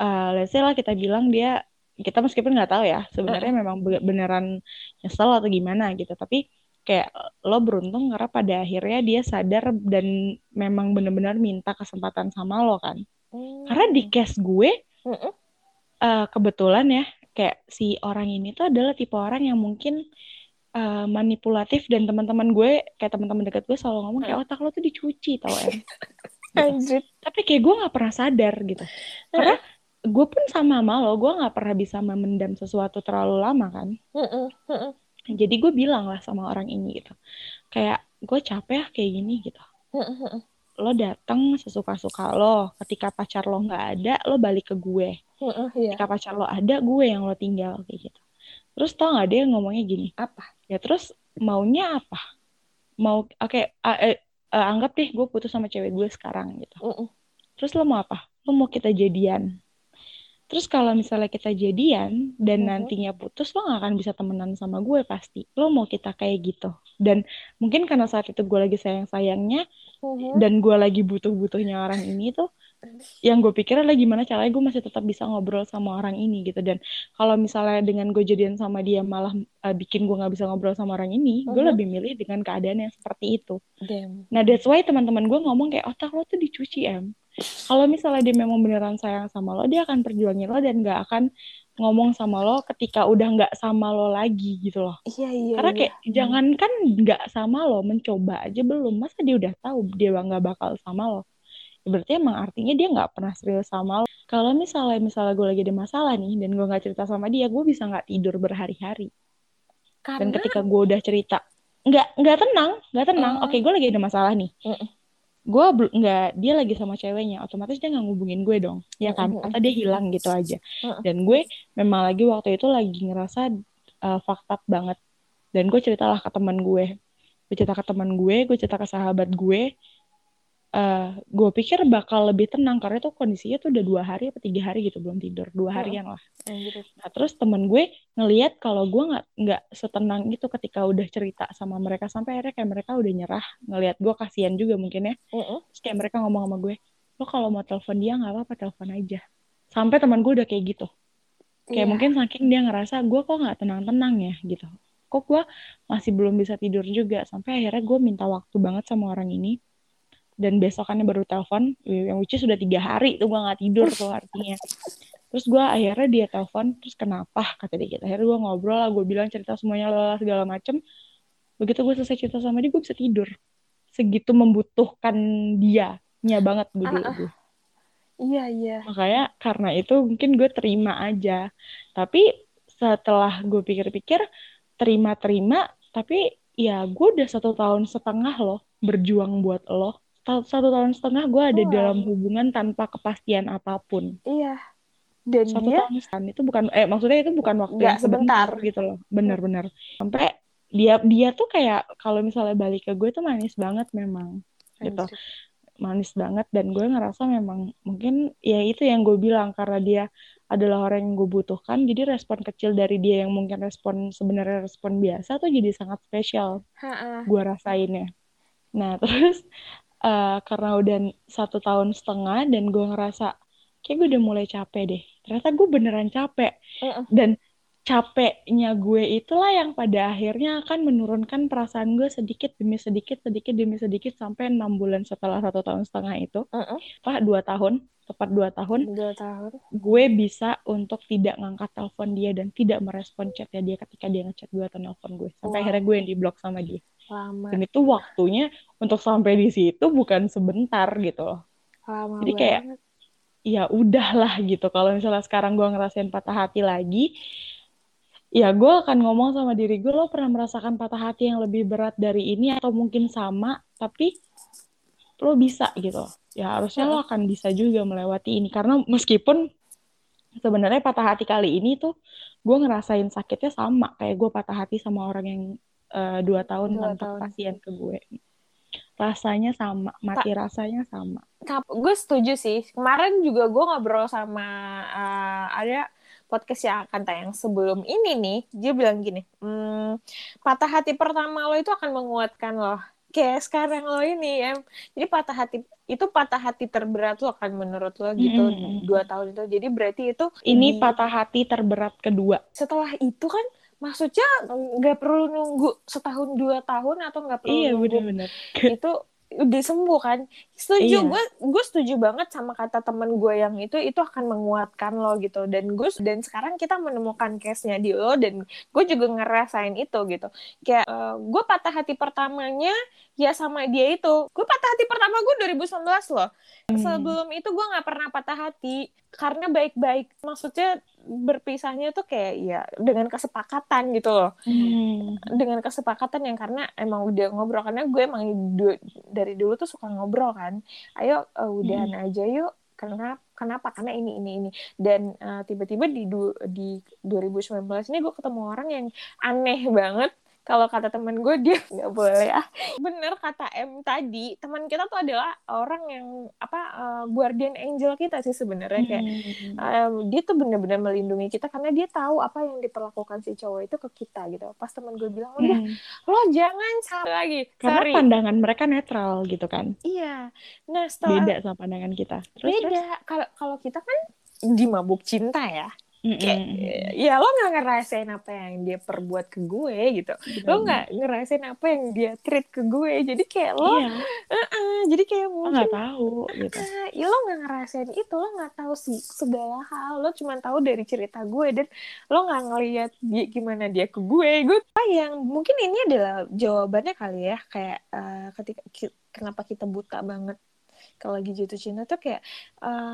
eh let's say lah kita bilang dia kita meskipun nggak tahu ya sebenarnya memang be- beneran nyesel atau gimana gitu. Tapi kayak lo beruntung karena pada akhirnya dia sadar dan memang bener-bener minta kesempatan sama lo kan. Karena di case gue Mm-mm. eh, kebetulan ya kayak si orang ini tuh adalah tipe orang yang mungkin eh, manipulatif dan teman-teman gue kayak teman-teman dekat gue selalu ngomong kayak otak lo tuh dicuci tau em. Gitu. tapi kayak gue nggak pernah sadar gitu. Karena gue pun sama sama lo gue nggak pernah bisa memendam sesuatu terlalu lama kan. Jadi gue bilang lah sama orang ini gitu. Kayak gue capek ya kayak gini gitu. Lo datang sesuka-suka lo ketika pacar lo nggak ada lo balik ke gue. Iya. ketika pacar lo ada gue yang lo tinggal kayak gitu. Terus tau nggak dia ngomongnya gini? Apa? Ya terus maunya apa? Mau oke okay, uh, eh, uh, anggap deh gue putus sama cewek gue sekarang gitu. Terus lo mau apa? Lo mau kita jadian Terus kalau misalnya kita jadian dan uh-huh. nantinya putus, lo gak akan bisa temenan sama gue pasti. Lo mau kita kayak gitu. Dan mungkin karena saat itu gue lagi sayang-sayangnya uh-huh. dan gue lagi butuh-butuhnya orang ini tuh, yang gue pikir adalah gimana caranya gue masih tetap bisa ngobrol sama orang ini gitu. Dan kalau misalnya dengan gue jadian sama dia malah uh, bikin gue gak bisa ngobrol sama orang ini, uh-huh. gue lebih milih dengan keadaan yang seperti itu. Damn. Nah that's why teman-teman gue ngomong kayak otak lo tuh dicuci em kalau misalnya dia memang beneran sayang sama lo dia akan perjuangin lo dan gak akan ngomong sama lo ketika udah nggak sama lo lagi gitu loh. Iya iya karena iya. kayak iya. jangan kan nggak sama lo mencoba aja belum. Masa dia udah tahu dia nggak bakal sama lo? Ya berarti emang artinya dia nggak pernah serius sama lo. Kalau misalnya misalnya gue lagi ada masalah nih dan gue nggak cerita sama dia gue bisa nggak tidur berhari-hari. Karena... dan ketika gue udah cerita nggak nggak tenang nggak tenang. Uh... oke gue lagi ada masalah nih. Uh -uh gue nggak dia lagi sama ceweknya otomatis dia nggak ngubungin gue dong. Ya kan? Atau dia hilang gitu aja. Dan gue memang lagi waktu itu lagi ngerasa uh, fucked up banget. Dan gue ceritalah ke teman gue. Gue cerita ke teman gue gue cerita ke sahabat gue uh, eh, gue pikir bakal lebih tenang karena itu kondisinya tuh udah dua hari atau tiga hari gitu belum tidur. Dua harian lah. Nah terus temen gue ngeliat kalau gue nggak nggak setenang itu ketika udah cerita sama mereka sampai akhirnya kayak mereka udah nyerah. Ngeliat gue kasihan juga mungkin ya. Uh-uh. terus kayak mereka ngomong sama gue lo kalau mau telepon dia nggak apa-apa telepon aja. Sampai teman gue udah kayak gitu. Kayak yeah. mungkin saking dia ngerasa gue kok nggak tenang-tenang ya? Gitu. Kok gue masih belum bisa tidur juga. Sampai akhirnya gue minta waktu banget sama orang ini dan besokannya baru telepon yang which sudah tiga hari tuh gue nggak tidur tuh artinya. Terus gue akhirnya dia telepon terus kenapa? Kata dia gitu. Akhirnya gue ngobrol lah gue bilang cerita semuanya lelah segala macem. Begitu gue selesai cerita sama dia gue bisa tidur. Segitu membutuhkan dia nya banget gue dulu uh, uh. iya iya. Makanya karena itu mungkin gue terima aja. Tapi setelah gue pikir-pikir terima-terima tapi ya gue udah satu tahun setengah loh berjuang buat lo satu tahun setengah gue ada oh, dalam hubungan tanpa kepastian apa pun. Iya. Dan satu dia tahun setengah itu bukan eh maksudnya itu bukan waktu yang sebentar gitu loh. Bener-bener. Sampai dia dia tuh kayak kalau misalnya balik ke gue tuh manis banget memang gitu. Manis banget dan gue ngerasa memang mungkin ya itu yang gue bilang karena dia adalah orang yang gue butuhkan jadi respon kecil dari dia yang mungkin respon sebenarnya respon biasa tuh jadi sangat spesial gue rasainnya nah terus uh, karena udah satu tahun setengah dan gue ngerasa kayak gue udah mulai capek deh ternyata gue beneran capek uh -uh. dan capeknya gue itulah yang pada akhirnya akan menurunkan perasaan gue sedikit demi sedikit sedikit demi sedikit sampai enam bulan setelah satu tahun setengah itu uh -uh. pak dua tahun tepat dua tahun dua tahun gue bisa untuk tidak ngangkat telepon dia dan tidak merespon chatnya dia ketika dia ngechat gue atau nelfon gue sampai wow. akhirnya gue yang diblok sama dia Lama. Dan itu waktunya untuk sampai di situ bukan sebentar gitu loh. Lama Jadi kayak banget. ya udahlah gitu. Kalau misalnya sekarang gue ngerasain patah hati lagi, ya gue akan ngomong sama diri gue lo pernah merasakan patah hati yang lebih berat dari ini atau mungkin sama, tapi lo bisa gitu. Ya harusnya lo akan bisa juga melewati ini karena meskipun sebenarnya patah hati kali ini tuh gue ngerasain sakitnya sama kayak gue patah hati sama orang yang uh, dua tahun dua tahun. pasien ke gue. Rasanya sama mati Ta rasanya sama. Gue setuju sih. Kemarin juga gue ngobrol sama uh, ada podcast yang akan tayang sebelum ini nih. Dia bilang gini hmm, patah hati pertama lo itu akan menguatkan lo kayak sekarang lo ini ya jadi patah hati itu patah hati terberat lo akan menurut lo gitu. Mm -hmm. dua tahun itu. Jadi berarti itu ini di... patah hati terberat kedua. Setelah itu kan maksudnya nggak perlu nunggu setahun dua tahun atau nggak perlu iya, nunggu bener -bener. itu udah sembuh kan setuju Iya. gue gue setuju banget sama kata temen gue yang itu itu akan menguatkan lo gitu. Dan gue dan sekarang kita menemukan case nya di lo dan gue juga ngerasain itu gitu. Kayak eh, gue patah hati pertamanya ya sama dia itu. Gue patah hati pertama gue 2019 loh. Hmm. sebelum itu gue nggak pernah patah hati. Karena baik-baik maksudnya berpisahnya tuh kayak ya dengan kesepakatan gitu loh. Hmm. dengan kesepakatan yang karena emang udah ngobrol. Karena gue emang du- dari dulu tuh suka ngobrol kan ayo uh, udahan aja yuk. Karena kenapa? Karena ini ini ini. Dan uh, tiba-tiba di du- di 2019 ini gue ketemu orang yang aneh banget kalau kata temen gue dia nggak boleh ah bener kata M tadi teman kita tuh adalah orang yang apa uh, guardian angel kita sih sebenarnya kayak Hmm. um, dia tuh bener-bener melindungi kita karena dia tahu apa yang diperlakukan si cowok itu ke kita gitu. Pas temen gue bilang udah Hmm. lo jangan salah lagi. Karena Sorry. pandangan mereka netral gitu kan. Iya. Nah setelah Beda sama pandangan kita. Terus, terus? beda. Kalau kalau kita kan di mabuk cinta ya. Mm-mm. Kayak ya lo nggak ngerasain apa yang dia perbuat ke gue gitu. Lo nggak ngerasain apa yang dia treat ke gue. Jadi kayak lo, Iya, "Ah, jadi kayak mungkin nggak tahu gitu. Ah, ya lo nggak ngerasain itu lo nggak tahu sih segala hal lo cuma tahu dari cerita gue dan lo nggak ngeliat dia gimana dia ke gue gue apa yang mungkin ini adalah jawabannya kali ya kayak eh, ketika ki- kenapa kita buta banget kalau lagi jatuh cinta tuh kayak eh,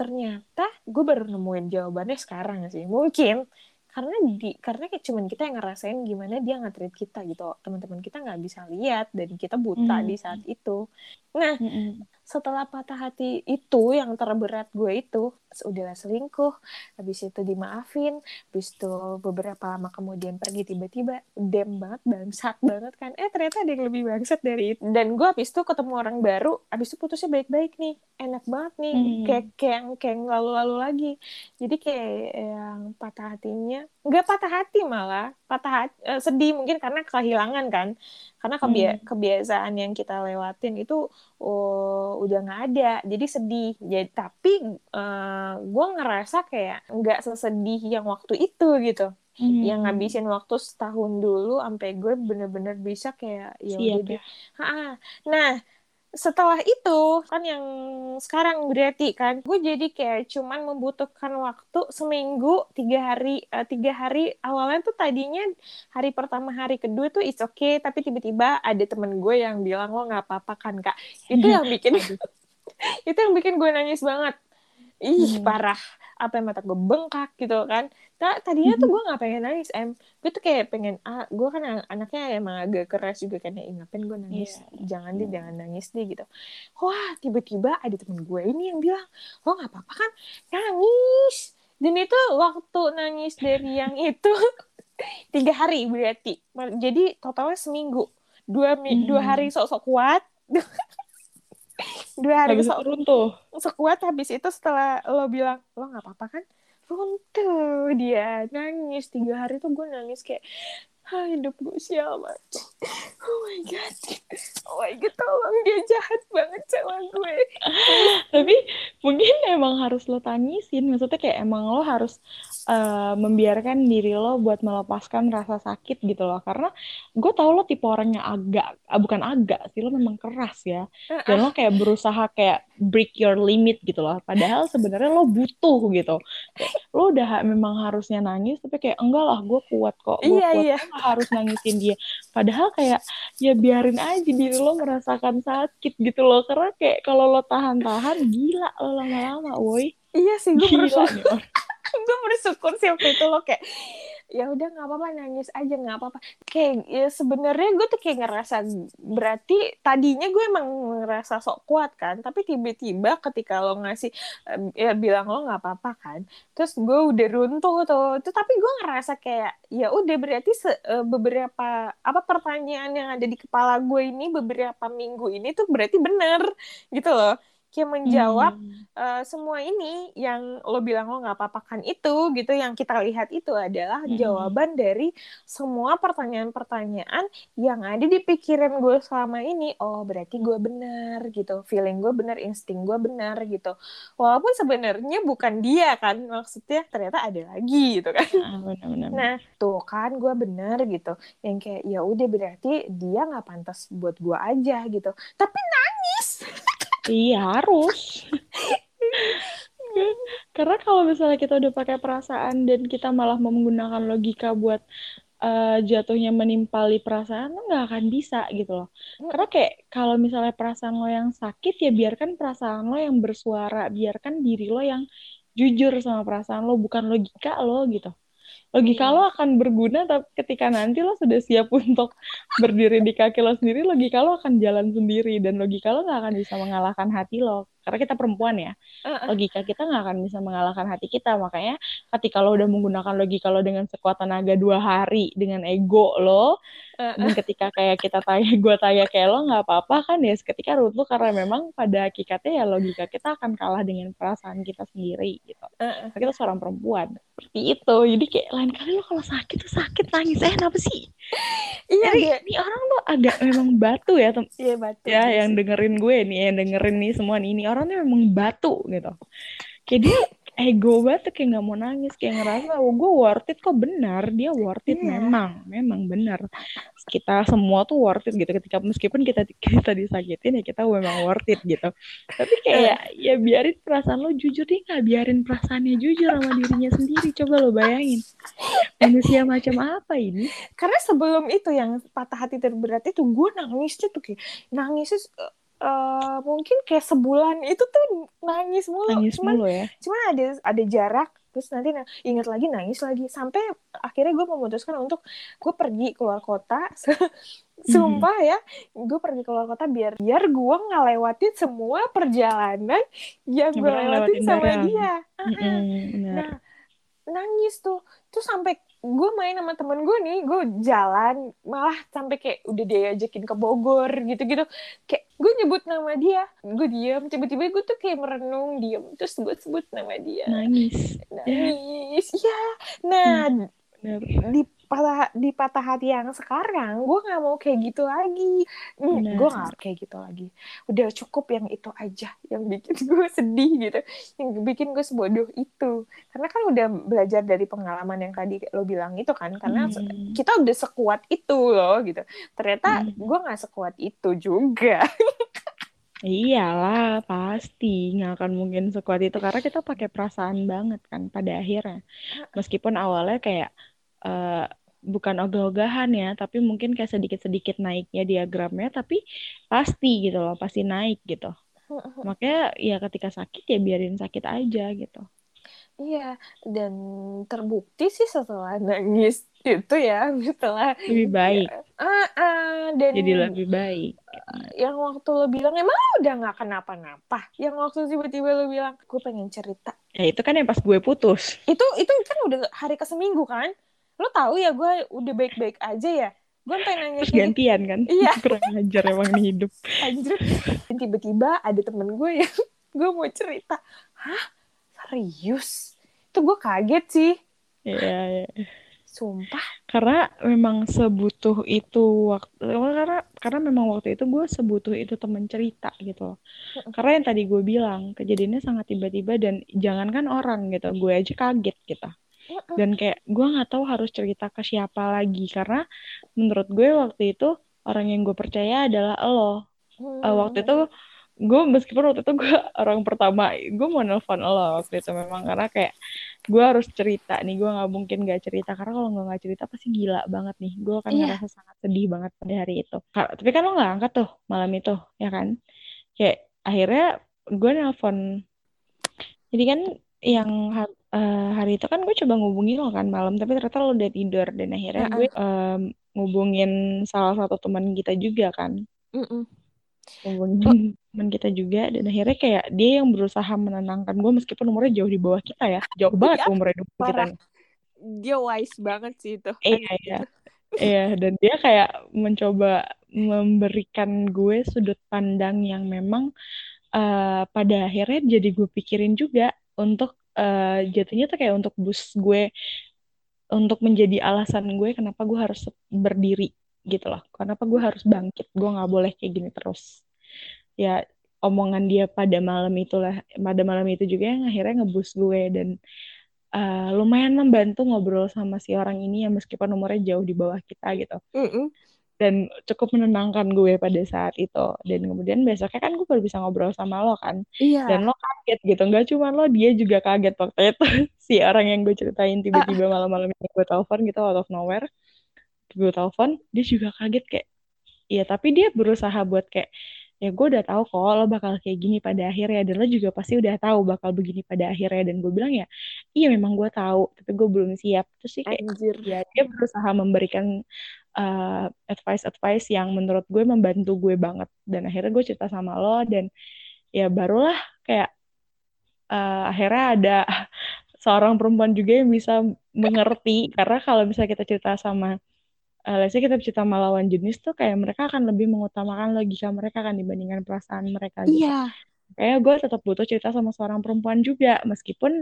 ternyata gue baru nemuin jawabannya sekarang sih. Mungkin karena di karena kayak cuman kita yang ngerasain gimana dia nge-treat kita gitu. Teman-teman kita nggak bisa lihat dan kita buta Hmm. di saat itu nah Mm-mm. setelah patah hati itu yang terberat gue itu udah selingkuh habis itu dimaafin habis itu beberapa lama kemudian pergi tiba-tiba dem banget bangsat banget kan eh ternyata ada yang lebih bangsat dari itu dan gue habis itu ketemu orang baru habis itu putusnya baik-baik nih enak banget nih Hmm. kayak kayak yang kayak yang lalu-lalu lagi jadi kayak yang patah hatinya nggak patah hati malah patah hati, eh, sedih mungkin karena kehilangan kan. Karena kebia- kebiasaan yang kita lewatin itu oh, udah nggak ada. Jadi sedih. Jadi tapi gue ngerasa kayak nggak sesedih yang waktu itu gitu. Hmm. yang ngabisin waktu setahun dulu sampai gue bener-bener bisa kayak ya udah ya. Nah setelah itu kan yang sekarang berarti kan gue jadi kayak cuman membutuhkan waktu seminggu tiga hari eh, tiga hari. Awalnya tuh tadinya hari pertama hari kedua tuh it's okay tapi tiba-tiba ada temen gue yang bilang lo nggak apa-apa kan kak? Itu yang bikin itu yang bikin gue nangis banget. Ih Hmm. parah. Apa yang mata gue bengkak gitu kan Ta- tadinya tuh gue nggak pengen nangis em. Gue tuh kayak pengen ah gue kan an- anaknya emang agak keras juga kan ya. "Ih, ngapain gue nangis? Jangan deh jangan nangis deh gitu. Wah tiba-tiba ada temen gue ini yang bilang lo nggak apa-apa kan? Nangis. Dan itu waktu nangis dari yang itu tiga hari berarti. Jadi totalnya seminggu. Dua mi- dua Hmm. hari sok-sok kuat. Dua hari Habis sok runtuh. sekuat habis itu setelah lo bilang lo nggak apa-apa kan runtuh. Dia nangis. Tiga hari tuh gue nangis kayak hidup gue sial banget oh my god oh my god tolong dia jahat banget sama gue Tapi mungkin emang harus lo tangisin. Maksudnya kayak emang lo harus eh, membiarkan diri lo buat melepaskan rasa sakit gitu loh. Karena gue tau lo tipe orang yang agak, ah, bukan agak sih, lo memang keras ya. Dan lo kayak berusaha kayak break your limit gitu loh. Padahal sebenarnya lo butuh gitu. Kayak, lo udah memang harusnya nangis, tapi kayak enggak lah, gue kuat kok. Gue Iya, kuat, iya. Harus nangisin dia. Padahal kayak ya biarin aja diri lo merasakan sakit gitu loh. Karena kayak kalau lo tahan-tahan, gila lo lama-lama, woi. iya sih gue bersyukur gue bersyukur sih waktu itu lo kayak ya udah nggak apa-apa nangis aja nggak apa-apa. Kayak ya sebenarnya gue tuh kayak ngerasa berarti tadinya gue emang ngerasa sok kuat kan tapi tiba-tiba ketika lo ngasih ya bilang lo nggak apa-apa kan terus gue udah runtuh tuh. Itu tapi gue ngerasa kayak ya udah berarti se- eh, beberapa apa pertanyaan yang ada di kepala gue ini beberapa minggu ini tuh berarti bener gitu loh kayak menjawab Hmm. eh, semua ini yang lo bilang lo nggak apa-apa kan itu gitu yang kita lihat itu adalah Mm-mm. jawaban dari semua pertanyaan-pertanyaan yang ada di pikiran gue selama ini oh berarti gue benar gitu feeling gue benar insting gue benar gitu walaupun sebenarnya bukan dia kan maksudnya ternyata ada lagi gitu kan Ah, benar-benar. Nah, tuh kan gue bener gitu. Yang kayak ya udah berarti dia nggak pantas buat gue aja gitu. Tapi nangis. Iya harus. Karena kalau misalnya kita udah pakai perasaan dan kita malah menggunakan logika buat uh, jatuhnya menimpali perasaan lo nggak akan bisa gitu loh. Karena kayak kalau misalnya perasaan lo yang sakit ya biarkan perasaan lo yang bersuara biarkan diri lo yang jujur sama perasaan lo bukan logika lo gitu logika lo akan berguna tapi ketika nanti lo sudah siap untuk berdiri di kaki lo sendiri logika lo akan jalan sendiri dan logika lo nggak akan bisa mengalahkan hati lo. Karena kita perempuan ya logika kita nggak akan bisa mengalahkan hati kita. Makanya ketika lo udah menggunakan logika lo dengan sekuat tenaga dua hari dengan ego lo dan ketika kayak kita tanya gue tanya kayak lo nggak apa-apa kan ya? Seketika runtuh karena memang pada hakikatnya ya logika kita akan kalah dengan perasaan kita sendiri gitu. Uh, kita seorang perempuan. Seperti itu. Jadi kayak lain kali lo kalau sakit tuh sakit nangis. Eh kenapa sih? Iya ini, ini orang tuh agak memang batu ya tem iya batu ya yang dengerin gue nih yang dengerin nih semua nih. Ini orangnya memang batu gitu. Kayak dia ego banget kayak nggak mau nangis kayak ngerasa oh gue worth it. Kok benar? Dia worth it. Yeah. memang memang benar. Kita semua tuh worth it gitu. Ketika meskipun kita kita disakitin ya kita memang worth it gitu. Tapi kayak ya biarin perasaan lo jujur dia nggak biarin perasaannya jujur sama dirinya sendiri. Coba lo bayangin. Manusia macam apa ini? Karena sebelum itu yang patah hati terberat itu gue nangisnya tuh kayak nangisnya uh, mungkin kayak sebulan. Itu tuh nangis mulu. Nangis cuman, mulu ya. Cuman ada ada jarak. Terus nanti ingat lagi nangis lagi. Sampai akhirnya gue memutuskan untuk gue pergi keluar kota. Sumpah hmm. ya gue pergi keluar kota biar biar gue ngelewatin semua perjalanan yang gue lewatin sama dia. Mm -hmm, nah nangis tuh. Tuh sampai gue main sama temen gue nih gue jalan malah sampai kayak udah dia ajakin ke Bogor gitu-gitu. Kayak gue nyebut nama dia gue diam tiba-tiba gue tuh kayak merenung diam terus gue sebut nama dia. Nangis. Nangis. Ya nah hmm, di patah di patah hati yang sekarang gue nggak mau kayak gitu lagi. Hmm, gue nggak kayak gitu lagi. Udah cukup yang itu aja yang bikin gue sedih gitu. Yang bikin gue sebodoh itu. Karena kan udah belajar dari pengalaman yang tadi lo bilang itu kan karena hmm. kita udah sekuat itu loh gitu. Ternyata hmm. gue nggak sekuat itu juga. Iyalah, pasti. Nggak akan mungkin sekuat itu karena kita pakai perasaan banget kan pada akhirnya. Meskipun awalnya kayak uh, bukan ogah-ogahan ya, tapi mungkin kayak sedikit-sedikit naiknya diagramnya, tapi pasti gitu loh, pasti naik gitu. Makanya ya ketika sakit ya biarin sakit aja gitu. Iya, dan terbukti sih setelah nangis itu ya, setelah lebih baik. Ya, uh, uh, dan jadi lebih baik. Uh, yang waktu lo bilang emang udah nggak kenapa-napa. Yang waktu tiba-tiba lo bilang gue pengen cerita. Ya itu kan yang pas gue putus. Itu itu kan udah hari ke seminggu kan? Lo tahu ya gue udah baik-baik aja ya? Gue pengen nanya terus gantian kan? Iya. Kurang ajar emang nih hidup. Anjir. Tiba-tiba ada temen gue yang gue mau cerita. Hah? Serius? Itu gue kaget sih. Iya iya. Sumpah. Karena memang sebutuh itu waktu karena karena memang waktu itu gue sebutuh itu temen cerita gitu loh. Karena yang tadi gue bilang kejadiannya sangat tiba-tiba dan jangankan orang gitu gue aja kaget gitu dan kayak gue nggak tahu harus cerita ke siapa lagi. Karena menurut gue waktu itu orang yang gue percaya adalah lo. Hmm. uh, waktu itu gue meskipun waktu itu gue orang pertama gue mau nelfon lo waktu itu memang. Karena kayak gue harus cerita nih. Gue nggak mungkin gak cerita. Karena kalau gue nggak cerita pasti gila banget nih. Gue akan yeah. ngerasa sangat sedih banget pada hari itu. Tapi kan lo nggak angkat tuh malam itu ya kan? Kayak akhirnya gue nelfon. Jadi kan yang uh, hari itu kan gue coba ngubungin lo kan malam tapi ternyata lo udah tidur. Dan akhirnya uh -uh. gue um, ngubungin salah satu teman kita juga kan. Uh -uh. ngubungin oh. teman kita juga dan akhirnya kayak dia yang berusaha menenangkan gue meskipun umurnya jauh di bawah kita ya. Jauh banget ya, umurnya di bawah kita dia wise banget sih itu. Iya iya. Iya dan dia kayak mencoba memberikan gue sudut pandang yang memang uh, pada akhirnya jadi gue pikirin juga untuk uh, jatuhnya tuh kayak untuk boost gue untuk menjadi alasan gue kenapa gue harus berdiri gitu loh. Kenapa gue harus bangkit? Gue nggak boleh kayak gini terus. Ya omongan dia pada malam itulah pada malam itu juga yang akhirnya ngebus gue dan uh, lumayan membantu ngobrol sama si orang ini yang meskipun umurnya jauh di bawah kita gitu. Mm -mm. Dan cukup menenangkan gue pada saat itu. Dan kemudian besoknya kan gue baru bisa ngobrol sama lo kan. Iya. dan lo kaget gitu. Nggak cuma lo dia juga kaget waktu itu. Si orang yang gue ceritain tiba-tiba malam-malam ini gue telepon gitu out of nowhere. Gue telepon dia juga kaget kayak Iya tapi dia berusaha buat kayak ya gue udah tahu kok lo bakal kayak gini pada akhirnya dan lo juga pasti udah tahu bakal begini pada akhirnya. Dan gue bilang ya iya memang gue tahu tapi gue belum siap. Terus sih kayak Anjir. ya dia berusaha memberikan uh, advice-advice yang menurut gue membantu gue banget. Dan akhirnya gue cerita sama lo dan ya barulah kayak uh, akhirnya ada seorang perempuan juga yang bisa mengerti. Karena kalau misalnya kita cerita sama uh, let's say kita cerita sama lawan jenis tuh kayak mereka akan lebih mengutamakan logika mereka kan dibandingkan perasaan mereka gitu. Iya. Kayak gue tetap butuh cerita sama seorang perempuan juga, meskipun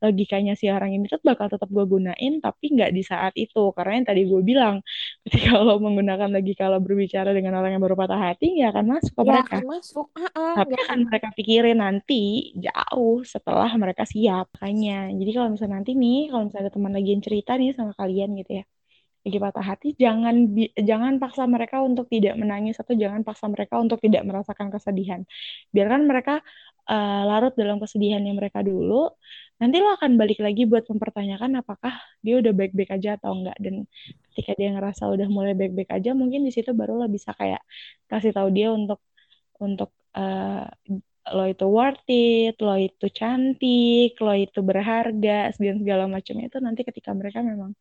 logikanya si orang ini tuh bakal tetap gue gunain, tapi nggak di saat itu. Karena yang tadi gue bilang, ketika lo menggunakan logika lo berbicara dengan orang yang baru patah hati, nggak akan masuk ke Nggak mereka. akan masuk. Uh-uh, Tapi nggak akan mereka pikirin nanti jauh setelah mereka siap. Makanya, jadi kalau misalnya nanti nih, kalau misalnya ada teman lagi yang cerita nih sama kalian gitu ya, lagi patah hati, jangan jangan paksa mereka untuk tidak menangis atau jangan paksa mereka untuk tidak merasakan kesedihan. Biarkan mereka uh, larut dalam kesedihannya mereka dulu. Nanti lo akan balik lagi buat mempertanyakan apakah dia udah baik-baik aja atau enggak. Dan ketika dia ngerasa udah mulai baik-baik aja, mungkin di situ baru lo bisa kayak kasih tahu dia untuk untuk uh, lo itu worth it, lo itu cantik, lo itu berharga, dan segala macamnya itu nanti ketika mereka memang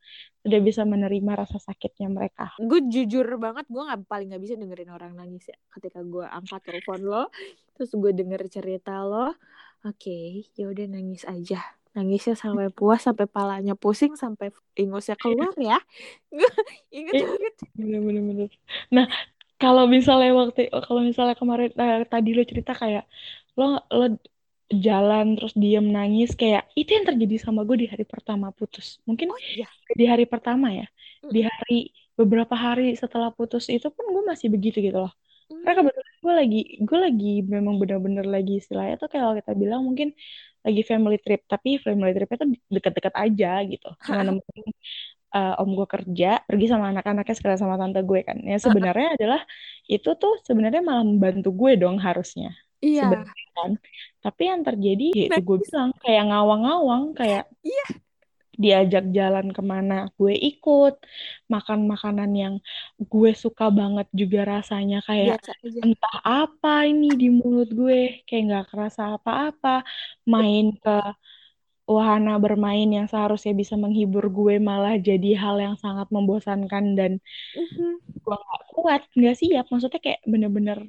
sudah bisa menerima rasa sakitnya mereka. gue jujur banget gue nggak paling nggak bisa dengerin orang nangis ya ketika gue angkat telepon lo terus gue denger cerita lo oke ya udah nangis aja nangisnya sampai puas sampai palanya pusing sampai ingusnya keluar ya gue inget banget Bener-bener. Nah, kalau misalnya waktu kalau misalnya kemarin eh, tadi lo cerita kayak lo lo jalan terus diem nangis kayak itu yang terjadi sama gue di hari pertama putus. Mungkin oh iya di hari pertama ya. Mm. Di hari beberapa hari setelah putus itu pun gue masih begitu gitu loh. Karena Hmm, kebetulan gue lagi gue lagi memang bener-bener lagi istilahnya tuh kayak kalau kita bilang mungkin lagi family trip tapi family tripnya tuh deket-deket aja gitu cuma nemenin uh, om gue kerja pergi sama anak-anaknya sekalian sama tante gue kan. Ya sebenarnya adalah itu tuh sebenarnya malah membantu gue dong harusnya. Iya. Sebenarnya kan. Tapi yang terjadi ya itu gue bilang kayak ngawang-ngawang kayak Iya. diajak jalan ke mana gue ikut makan makanan yang gue suka banget juga rasanya kayak entah apa ini di mulut gue kayak nggak kerasa apa-apa main ke wahana bermain yang seharusnya bisa menghibur gue malah jadi hal yang sangat membosankan dan Mhm. gue nggak kuat nggak siap maksudnya kayak bener-bener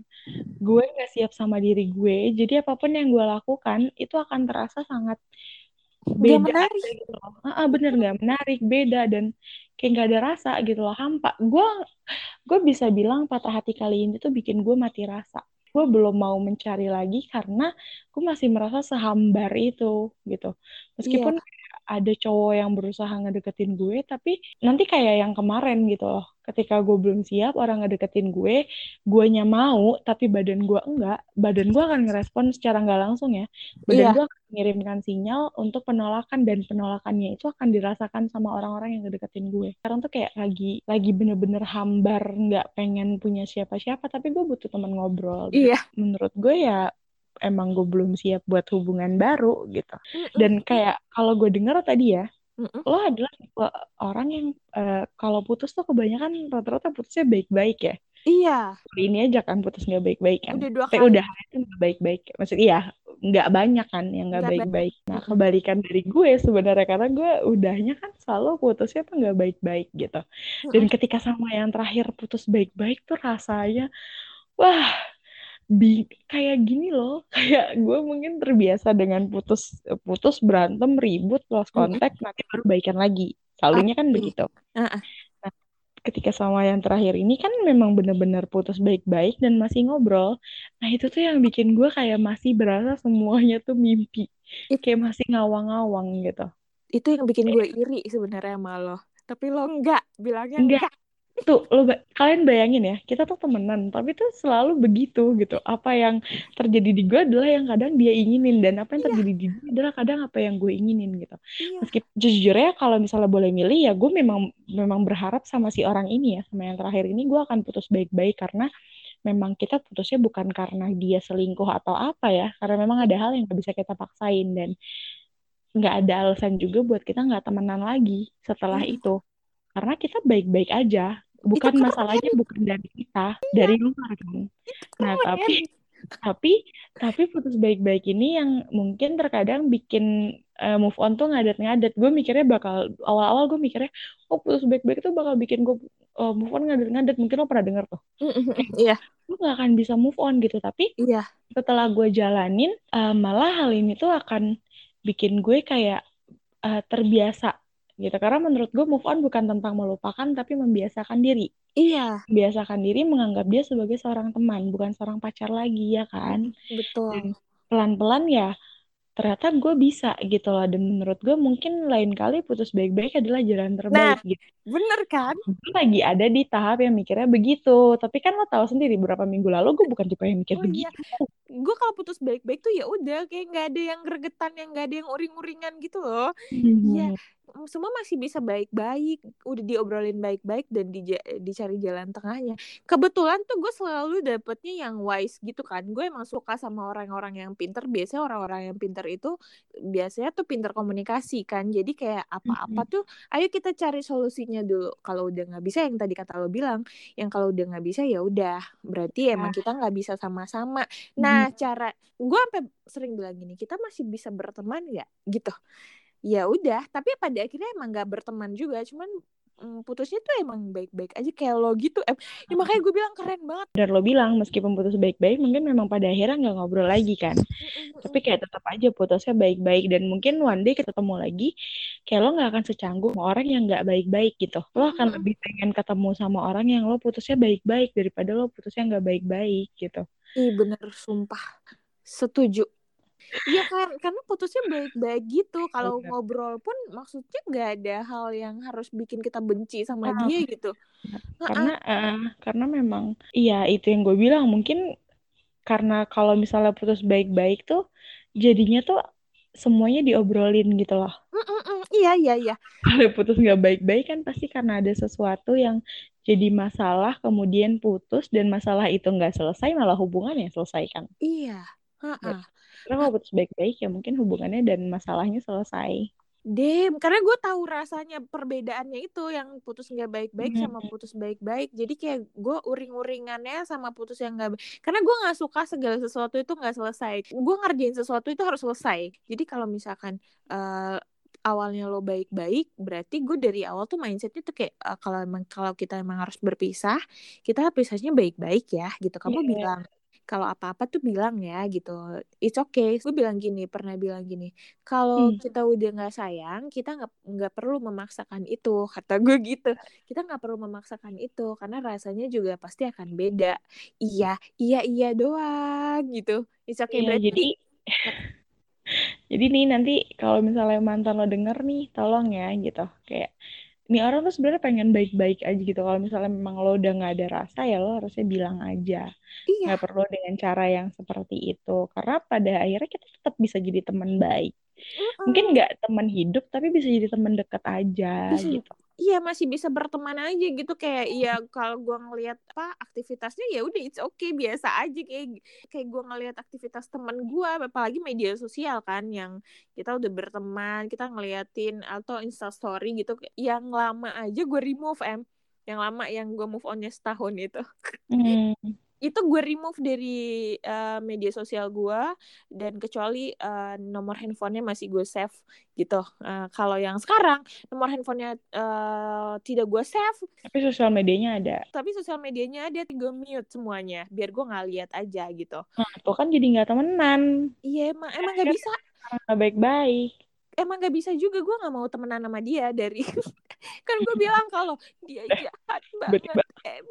gue nggak siap sama diri gue jadi apa pun yang gue lakukan itu akan terasa sangat beda menarik aja gitu loh. Ah, bener nggak menarik, beda dan kayak nggak ada rasa gitu loh, hampa. Gue gue bisa bilang patah hati kali ini tuh bikin gue mati rasa. Gue belum mau mencari lagi karena gue masih merasa sehambar itu gitu. Meskipun ada cowok yang berusaha ngedeketin gue, tapi nanti kayak yang kemarin gitu loh. Ketika gue belum siap, orang ngedeketin gue, guanya mau, tapi badan gue enggak. Badan gue akan ngerespon secara nggak langsung ya. Badan Iya. gue mengirimkan sinyal untuk penolakan dan penolakannya itu akan dirasakan sama orang-orang yang ngedeketin gue. Sekarang tuh kayak lagi lagi bener-bener hambar, nggak pengen punya siapa-siapa, tapi gue butuh teman ngobrol. iya Menurut gue ya emang gue belum siap buat hubungan baru gitu. Mm-mm. Dan kayak kalau gue dengar tadi ya, Mm-mm. lo adalah tipe orang yang eh, kalau putus tuh kebanyakan rata-rata putusnya baik-baik ya. iya Kali ini aja kan putus nggak baik-baik kan. udah dua Tapi kali udah itu nggak baik-baik. Maksudnya iya, nggak banyak kan yang nggak Nggak baik. baik-baik. Nah, kebalikan dari gue sebenarnya karena gue udahnya kan selalu putusnya tuh nggak baik-baik gitu. Dan ketika sama yang terakhir putus baik-baik tuh rasanya, wah, bi kayak gini loh. Kayak gue mungkin terbiasa dengan putus putus berantem ribut lost kontak nanti baru baikan lagi. Selalunya kan begitu. Nah, ketika sama yang terakhir ini kan memang bener-bener putus baik-baik dan masih ngobrol. Nah itu tuh yang bikin gue kayak masih berasa semuanya tuh mimpi. It- Kayak masih ngawang-ngawang gitu. itu yang bikin gue iri sebenarnya sama lo tapi lo enggak bilangnya Enggak. enggak tuh lo ba- kalian bayangin ya kita tuh temenan tapi tuh selalu begitu gitu apa yang terjadi di gue adalah yang kadang dia inginin dan apa yang Iya. terjadi di dia adalah kadang apa yang gue inginin gitu iya meskipun jujurnya kalau misalnya boleh milih ya gue memang memang berharap sama si orang ini ya sama yang terakhir ini gue akan putus baik-baik karena memang kita putusnya bukan karena dia selingkuh atau apa ya karena memang ada hal yang gak bisa kita paksain dan nggak ada alasan juga buat kita nggak temenan lagi setelah Iya. itu karena kita baik-baik aja bukan keren. masalahnya bukan dari kita dari luar kan nah tapi tapi tapi putus baik-baik ini yang mungkin terkadang bikin eh, move on tuh ngadet-ngadet gue mikirnya bakal awal-awal gue mikirnya oh putus baik-baik tuh bakal bikin gue eh, move on ngadet-ngadet mungkin lo pernah denger tuh. Iya. Gue gak akan bisa move on gitu. Tapi iya. setelah gue jalanin eh, malah hal ini tuh akan bikin gue kayak eh, terbiasa gitu. Karena menurut gue move on bukan tentang melupakan tapi membiasakan diri. Iya. Membiasakan diri menganggap dia sebagai seorang teman bukan seorang pacar lagi ya kan? Betul. Dan pelan-pelan ya ternyata gue bisa gitu loh. Dan menurut gue mungkin lain kali putus baik-baik adalah jalan terbaik gitu. bener kan? Gue lagi ada di tahap yang mikirnya begitu. Tapi kan lo tahu sendiri beberapa minggu lalu gue bukan tipe yang mikir Oh, begitu. Iya. gue kalau putus baik-baik tuh ya udah kayak nggak ada yang gregetan yang nggak ada yang uring-uringan gitu loh. Iya. Hmm. Semua masih bisa baik-baik udah diobrolin baik-baik dan dija- dicari jalan tengahnya. Kebetulan tuh gue selalu dapetnya yang wise gitu kan. Gue emang suka sama orang-orang yang pinter. Biasanya orang-orang yang pinter itu biasanya tuh pinter komunikasi kan. Jadi kayak apa-apa tuh ayo kita cari solusinya dulu. Kalau udah nggak bisa yang tadi kata lo bilang yang kalau udah nggak bisa ya udah. Berarti emang kita nggak bisa sama-sama. Nah cara gue sampai sering bilang gini kita masih bisa berteman nggak? Gitu ya udah tapi pada akhirnya emang nggak berteman juga cuman mm, putusnya tuh emang baik-baik aja kayak lo gitu. Em ya makanya gue bilang keren banget. Dan lo bilang meskipun putus baik-baik mungkin memang pada akhirnya nggak ngobrol lagi kan. Tapi kayak tetap aja putusnya baik-baik dan mungkin one day ketemu lagi kayak lo nggak akan secanggung sama orang yang nggak baik-baik gitu. Lo akan lebih pengen ketemu sama orang yang lo putusnya baik-baik daripada lo putusnya nggak baik-baik gitu. Ih bener sumpah. Setuju Iya kan karena putusnya baik-baik gitu. Kalau ngobrol pun maksudnya nggak ada hal yang harus bikin kita benci sama Ah. dia gitu. Karena eh, karena memang iya itu yang gue bilang mungkin karena kalau misalnya putus baik-baik tuh jadinya tuh semuanya diobrolin gitu loh. Mm-mm-mm. iya iya iya. Kalau putus nggak baik-baik kan pasti karena ada sesuatu yang jadi masalah kemudian putus dan masalah itu nggak selesai malah hubungannya selesai kan. Iya. Heeh. Karena kalau putus baik-baik ya mungkin hubungannya dan masalahnya selesai Dem, karena gue tahu rasanya perbedaannya itu yang putus nggak baik-baik Hmm. sama putus baik-baik. Jadi kayak gue uring-uringannya sama putus yang nggak. Karena gue nggak suka segala sesuatu itu nggak selesai. Gue ngerjain sesuatu itu harus selesai. Jadi kalau misalkan eh, awalnya lo baik-baik, berarti gue dari awal tuh mindsetnya tuh kayak eh, kalau emang kalau kita emang harus berpisah, kita pisahnya baik-baik ya, gitu. Kamu Iya. bilang kalau apa-apa tuh bilang ya gitu. It's okay. Gue bilang gini, pernah bilang gini kalau Hmm. kita udah nggak sayang kita nggak nggak perlu memaksakan itu kata gue gitu kita nggak perlu memaksakan itu karena rasanya juga pasti akan beda iya iya iya doang gitu it's okay Iya, berarti jadi jadi nih nanti kalau misalnya mantan lo denger nih tolong ya gitu kayak ini orang tuh sebenarnya pengen baik-baik aja gitu. Kalau misalnya memang lo udah nggak ada rasa ya lo harusnya bilang aja. Iya. Nggak perlu dengan cara yang seperti itu. Karena pada akhirnya kita tetap bisa jadi teman baik. Mm-mm. mungkin nggak teman hidup tapi bisa jadi teman dekat aja Bisa. gitu iya masih bisa berteman aja gitu kayak ya kalau gue ngelihat apa aktivitasnya ya udah it's okay biasa aja kayak kayak gue ngelihat aktivitas teman gue apalagi media sosial kan yang kita udah berteman kita ngeliatin atau instastory gitu yang lama aja gue remove em. Yang lama yang gue move onnya setahun itu. Hmm. Itu gue remove dari eh, media sosial gue dan kecuali eh, nomor handphonenya masih gue save gitu. Eh, kalau yang sekarang nomor handphonenya eh, tidak gue save. Tapi sosial medianya ada. Tapi sosial medianya ada gue mute semuanya biar gue nggak lihat aja gitu. Nah itu kan jadi nggak temenan. Iya emang emang nggak bisa. nggak baik-baik emang nggak bisa juga gue nggak mau temenan sama dia dari kan gue bilang kalau dia jahat banget em.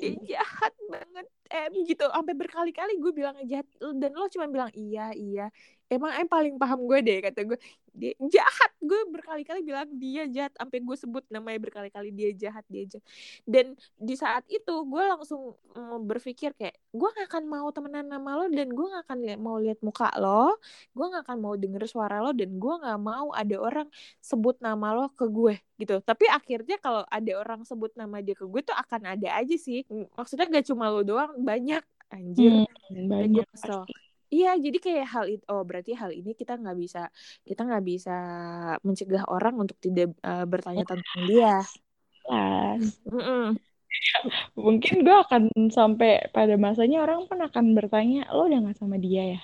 Dia jahat banget em gitu. Sampai berkali-kali gue bilang jahat dan lo cuma bilang iya iya emang em paling paham gue deh kata gue dia jahat. Gue berkali-kali bilang dia jahat. Sampai gue sebut namanya berkali-kali dia jahat dia jahat. Dan di saat itu gue langsung mm, berpikir kayak gue gak akan mau temenan sama lo dan gue gak akan mau lihat muka lo. Gue gak akan mau denger suara lo dan gue gak mau ada orang sebut nama lo ke gue gitu. Tapi akhirnya kalau ada orang sebut nama dia ke gue tuh akan ada aja sih. Maksudnya gak cuma lo doang banyak. Anjir. Hmm, banyak so Iya, jadi kayak hal itu, oh berarti hal ini kita nggak bisa, kita nggak bisa mencegah orang untuk tidak uh, bertanya tentang dia. Jelas. Mungkin gue akan sampai pada masanya orang pun akan bertanya, lo udah nggak sama dia ya?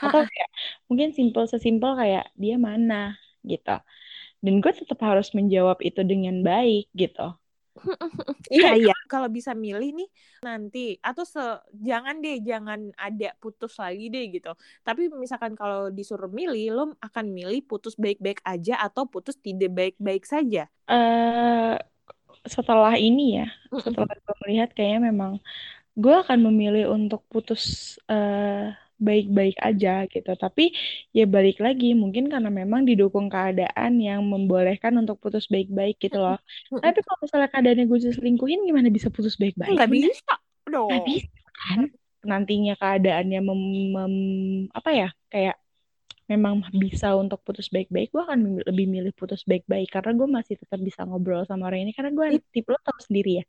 Atau kayak mungkin simpel sesimpel kayak dia mana gitu. Dan gue tetap harus menjawab itu dengan baik gitu. Iya iya. kalau bisa milih nih nanti. Atau se jangan deh jangan ada putus lagi deh gitu. Tapi misalkan kalau disuruh milih lo akan milih putus baik-baik aja atau putus tidak baik-baik saja? Uh, setelah ini ya setelah gue melihat kayaknya memang gue akan memilih untuk putus uh, baik-baik aja gitu. Tapi ya balik lagi mungkin karena memang didukung keadaan yang membolehkan untuk putus baik-baik gitu loh. Tapi kalau misalnya keadaannya gue selingkuhin gimana bisa putus baik-baik? Gak bisa dong. Gak bisa kan? Nantinya keadaannya mem, mem apa ya kayak memang bisa untuk putus baik-baik, gue akan lebih milih putus baik-baik karena gue masih tetap bisa ngobrol sama orang ini karena gue tipe lo tau sendiri ya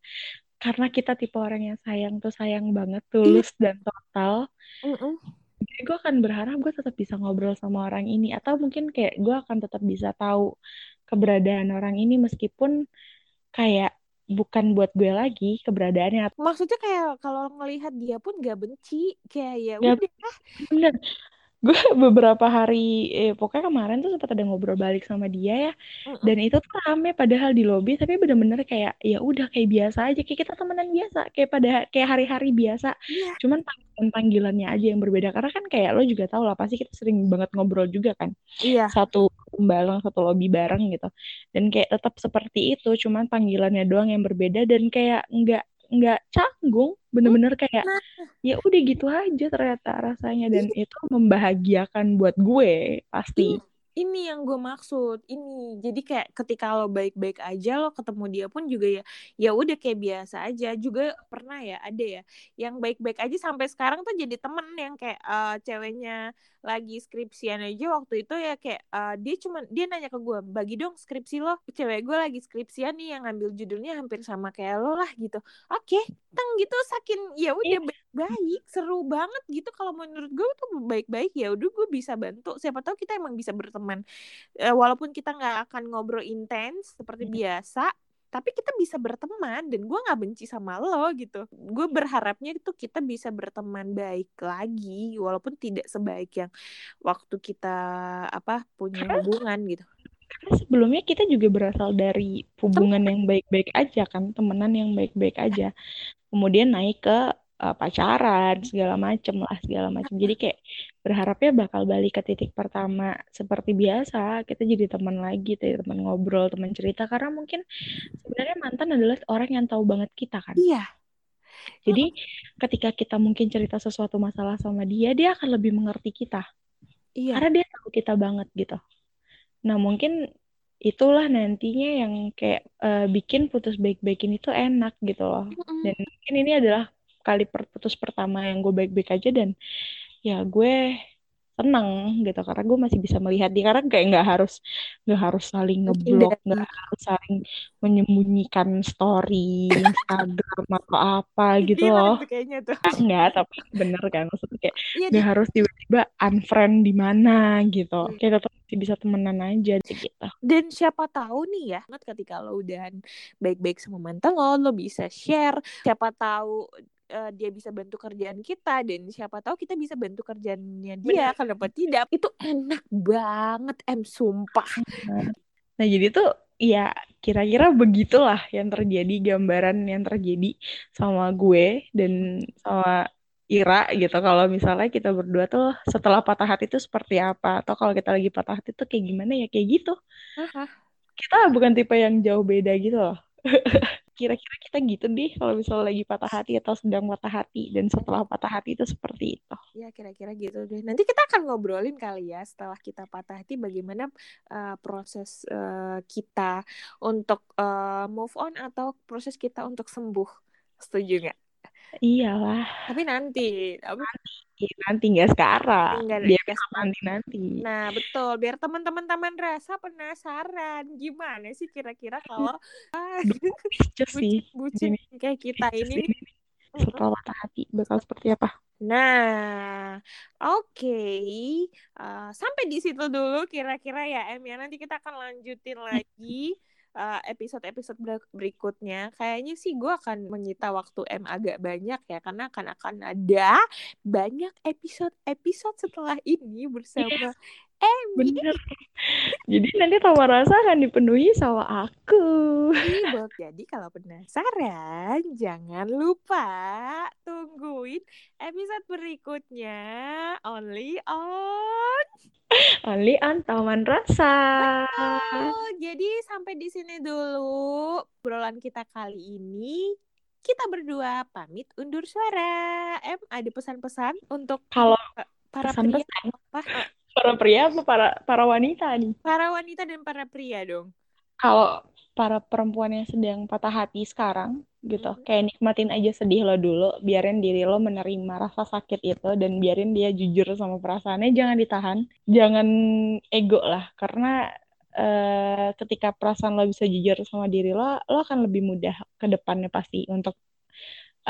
karena kita tipe orang yang sayang tuh sayang banget tulus dan total mm -mm jadi gue akan berharap gue tetap bisa ngobrol sama orang ini atau mungkin kayak gue akan tetap bisa tahu keberadaan orang ini meskipun kayak bukan buat gue lagi keberadaannya. Maksudnya kayak kalau ngelihat dia pun gak benci kayak ya udah. Bener gue beberapa hari eh, pokoknya kemarin tuh sempat ada ngobrol balik sama dia ya mm -mm. dan itu tuh rame padahal di lobi tapi bener-bener kayak ya udah kayak biasa aja kayak kita temenan biasa kayak pada kayak hari-hari biasa yeah. cuman panggilan panggilannya aja yang berbeda karena kan kayak lo juga tahu lah pasti kita sering banget ngobrol juga kan yeah. satu bareng satu lobi bareng gitu dan kayak tetap seperti itu cuman panggilannya doang yang berbeda dan kayak nggak nggak canggung bener-bener kayak ya udah gitu aja ternyata rasanya. Dan iya. itu membahagiakan buat gue pasti. Iya ini yang gue maksud ini. Jadi kayak ketika lo baik-baik aja lo ketemu dia pun juga ya ya udah kayak biasa aja. Juga pernah ya ada ya yang baik-baik aja sampai sekarang tuh jadi temen yang kayak uh, ceweknya lagi skripsian aja waktu itu ya kayak uh, dia cuma dia nanya ke gue bagi dong skripsi lo cewek gue lagi skripsian nih yang ngambil judulnya hampir sama kayak lo lah gitu. Oke okay, teng gitu sakin ya udah baik-baik seru banget gitu. Kalau menurut gue tuh baik-baik ya udah gue bisa bantu. Siapa tahu kita emang bisa berteman. Teman e, walaupun kita nggak akan ngobrol intens seperti hmm. biasa tapi kita bisa berteman dan gue nggak benci sama lo gitu. Gue berharapnya itu kita bisa berteman baik lagi walaupun tidak sebaik yang waktu kita apa punya hubungan gitu. karena sebelumnya kita juga berasal dari hubungan yang baik-baik aja kan temenan yang baik-baik aja. Kemudian naik ke uh, pacaran segala macem lah segala macem. Jadi kayak berharapnya bakal balik ke titik pertama seperti biasa. Kita jadi teman lagi teman ngobrol teman cerita. Karena mungkin sebenarnya mantan adalah orang yang tahu banget kita kan? Iya. Jadi ketika kita mungkin cerita sesuatu masalah sama dia dia akan lebih mengerti kita. Iya. Karena dia tahu kita banget gitu. Nah mungkin itulah nantinya yang kayak uh, bikin putus baik-baikin itu enak gitu loh. Mm -hmm. Dan mungkin ini adalah kali putus pertama yang gue baik-baik aja dan ya gue tenang gitu karena gue masih bisa melihat dia. Karena kayak nggak harus nggak harus saling ngeblok nggak harus saling menyembunyikan story Instagram atau apa gitu loh. kayaknya tuh. Nggak tapi bener kan maksudnya kayak iya, nggak harus tiba-tiba unfriend di mana gitu. Hmm. kayak tetap masih bisa temenan aja gitu. Dan siapa tahu nih ya ketika lo udah baik-baik sama mantan lo lo bisa share. Siapa tahu uh, dia bisa bantu kerjaan kita dan siapa tahu kita bisa bantu kerjaannya dia Bener. kenapa tidak? Itu enak banget em sumpah. Nah jadi tuh ya kira-kira begitulah yang terjadi gambaran yang terjadi sama gue dan sama Ira gitu. Kalau misalnya kita berdua tuh setelah patah hati itu seperti apa? Atau kalau kita lagi patah hati tuh kayak gimana ya? Kayak gitu. Uh-huh. kita bukan tipe yang jauh beda gitu loh kira-kira kita gitu deh kalau misalnya lagi patah hati atau sedang patah hati dan setelah patah hati itu seperti itu. Ya kira-kira gitu deh. Nanti kita akan ngobrolin kali ya setelah kita patah hati bagaimana uh, proses uh, kita untuk uh, move on atau proses kita untuk sembuh. Setuju nggak? Iyalah. Tapi nanti. Tapi... Nanti, nanti nggak sekarang. Enggak, biar nanti nanti. Nah betul. Biar teman-teman taman rasa penasaran gimana sih kira-kira kalau bucin, bucin kayak kita ini. Setelah patah hati bakal seperti apa? Nah, oke, okay. uh, sampai di situ dulu kira-kira ya Em ya. Nanti kita akan lanjutin lagi Eh, episode-episode berikutnya kayaknya sih gue akan menyita waktu M agak banyak ya karena akan akan ada banyak episode-episode setelah ini bersama yeah. M. Bener. Jadi nanti tawa rasa akan dipenuhi sama aku. Jadi kalau penasaran jangan lupa tungguin episode berikutnya only on Only on Taman Rasa. Betul. Jadi sampai di sini dulu obrolan kita kali ini. Kita berdua pamit undur suara. Em, ada pesan-pesan untuk kalau para pesan pria apa? Para pria apa para para wanita nih? Para wanita dan para pria dong. Kalau para perempuan yang sedang patah hati sekarang, gitu mm-hmm. kayak nikmatin aja sedih lo dulu biarin diri lo menerima rasa sakit itu dan biarin dia jujur sama perasaannya jangan ditahan jangan ego lah karena uh, ketika perasaan lo bisa jujur sama diri lo lo akan lebih mudah ke depannya pasti untuk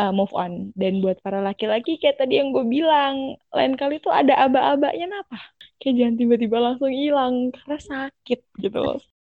uh, move on dan buat para laki-laki kayak tadi yang gue bilang lain kali tuh ada aba-abanya apa kayak jangan tiba-tiba langsung hilang karena sakit gitu loh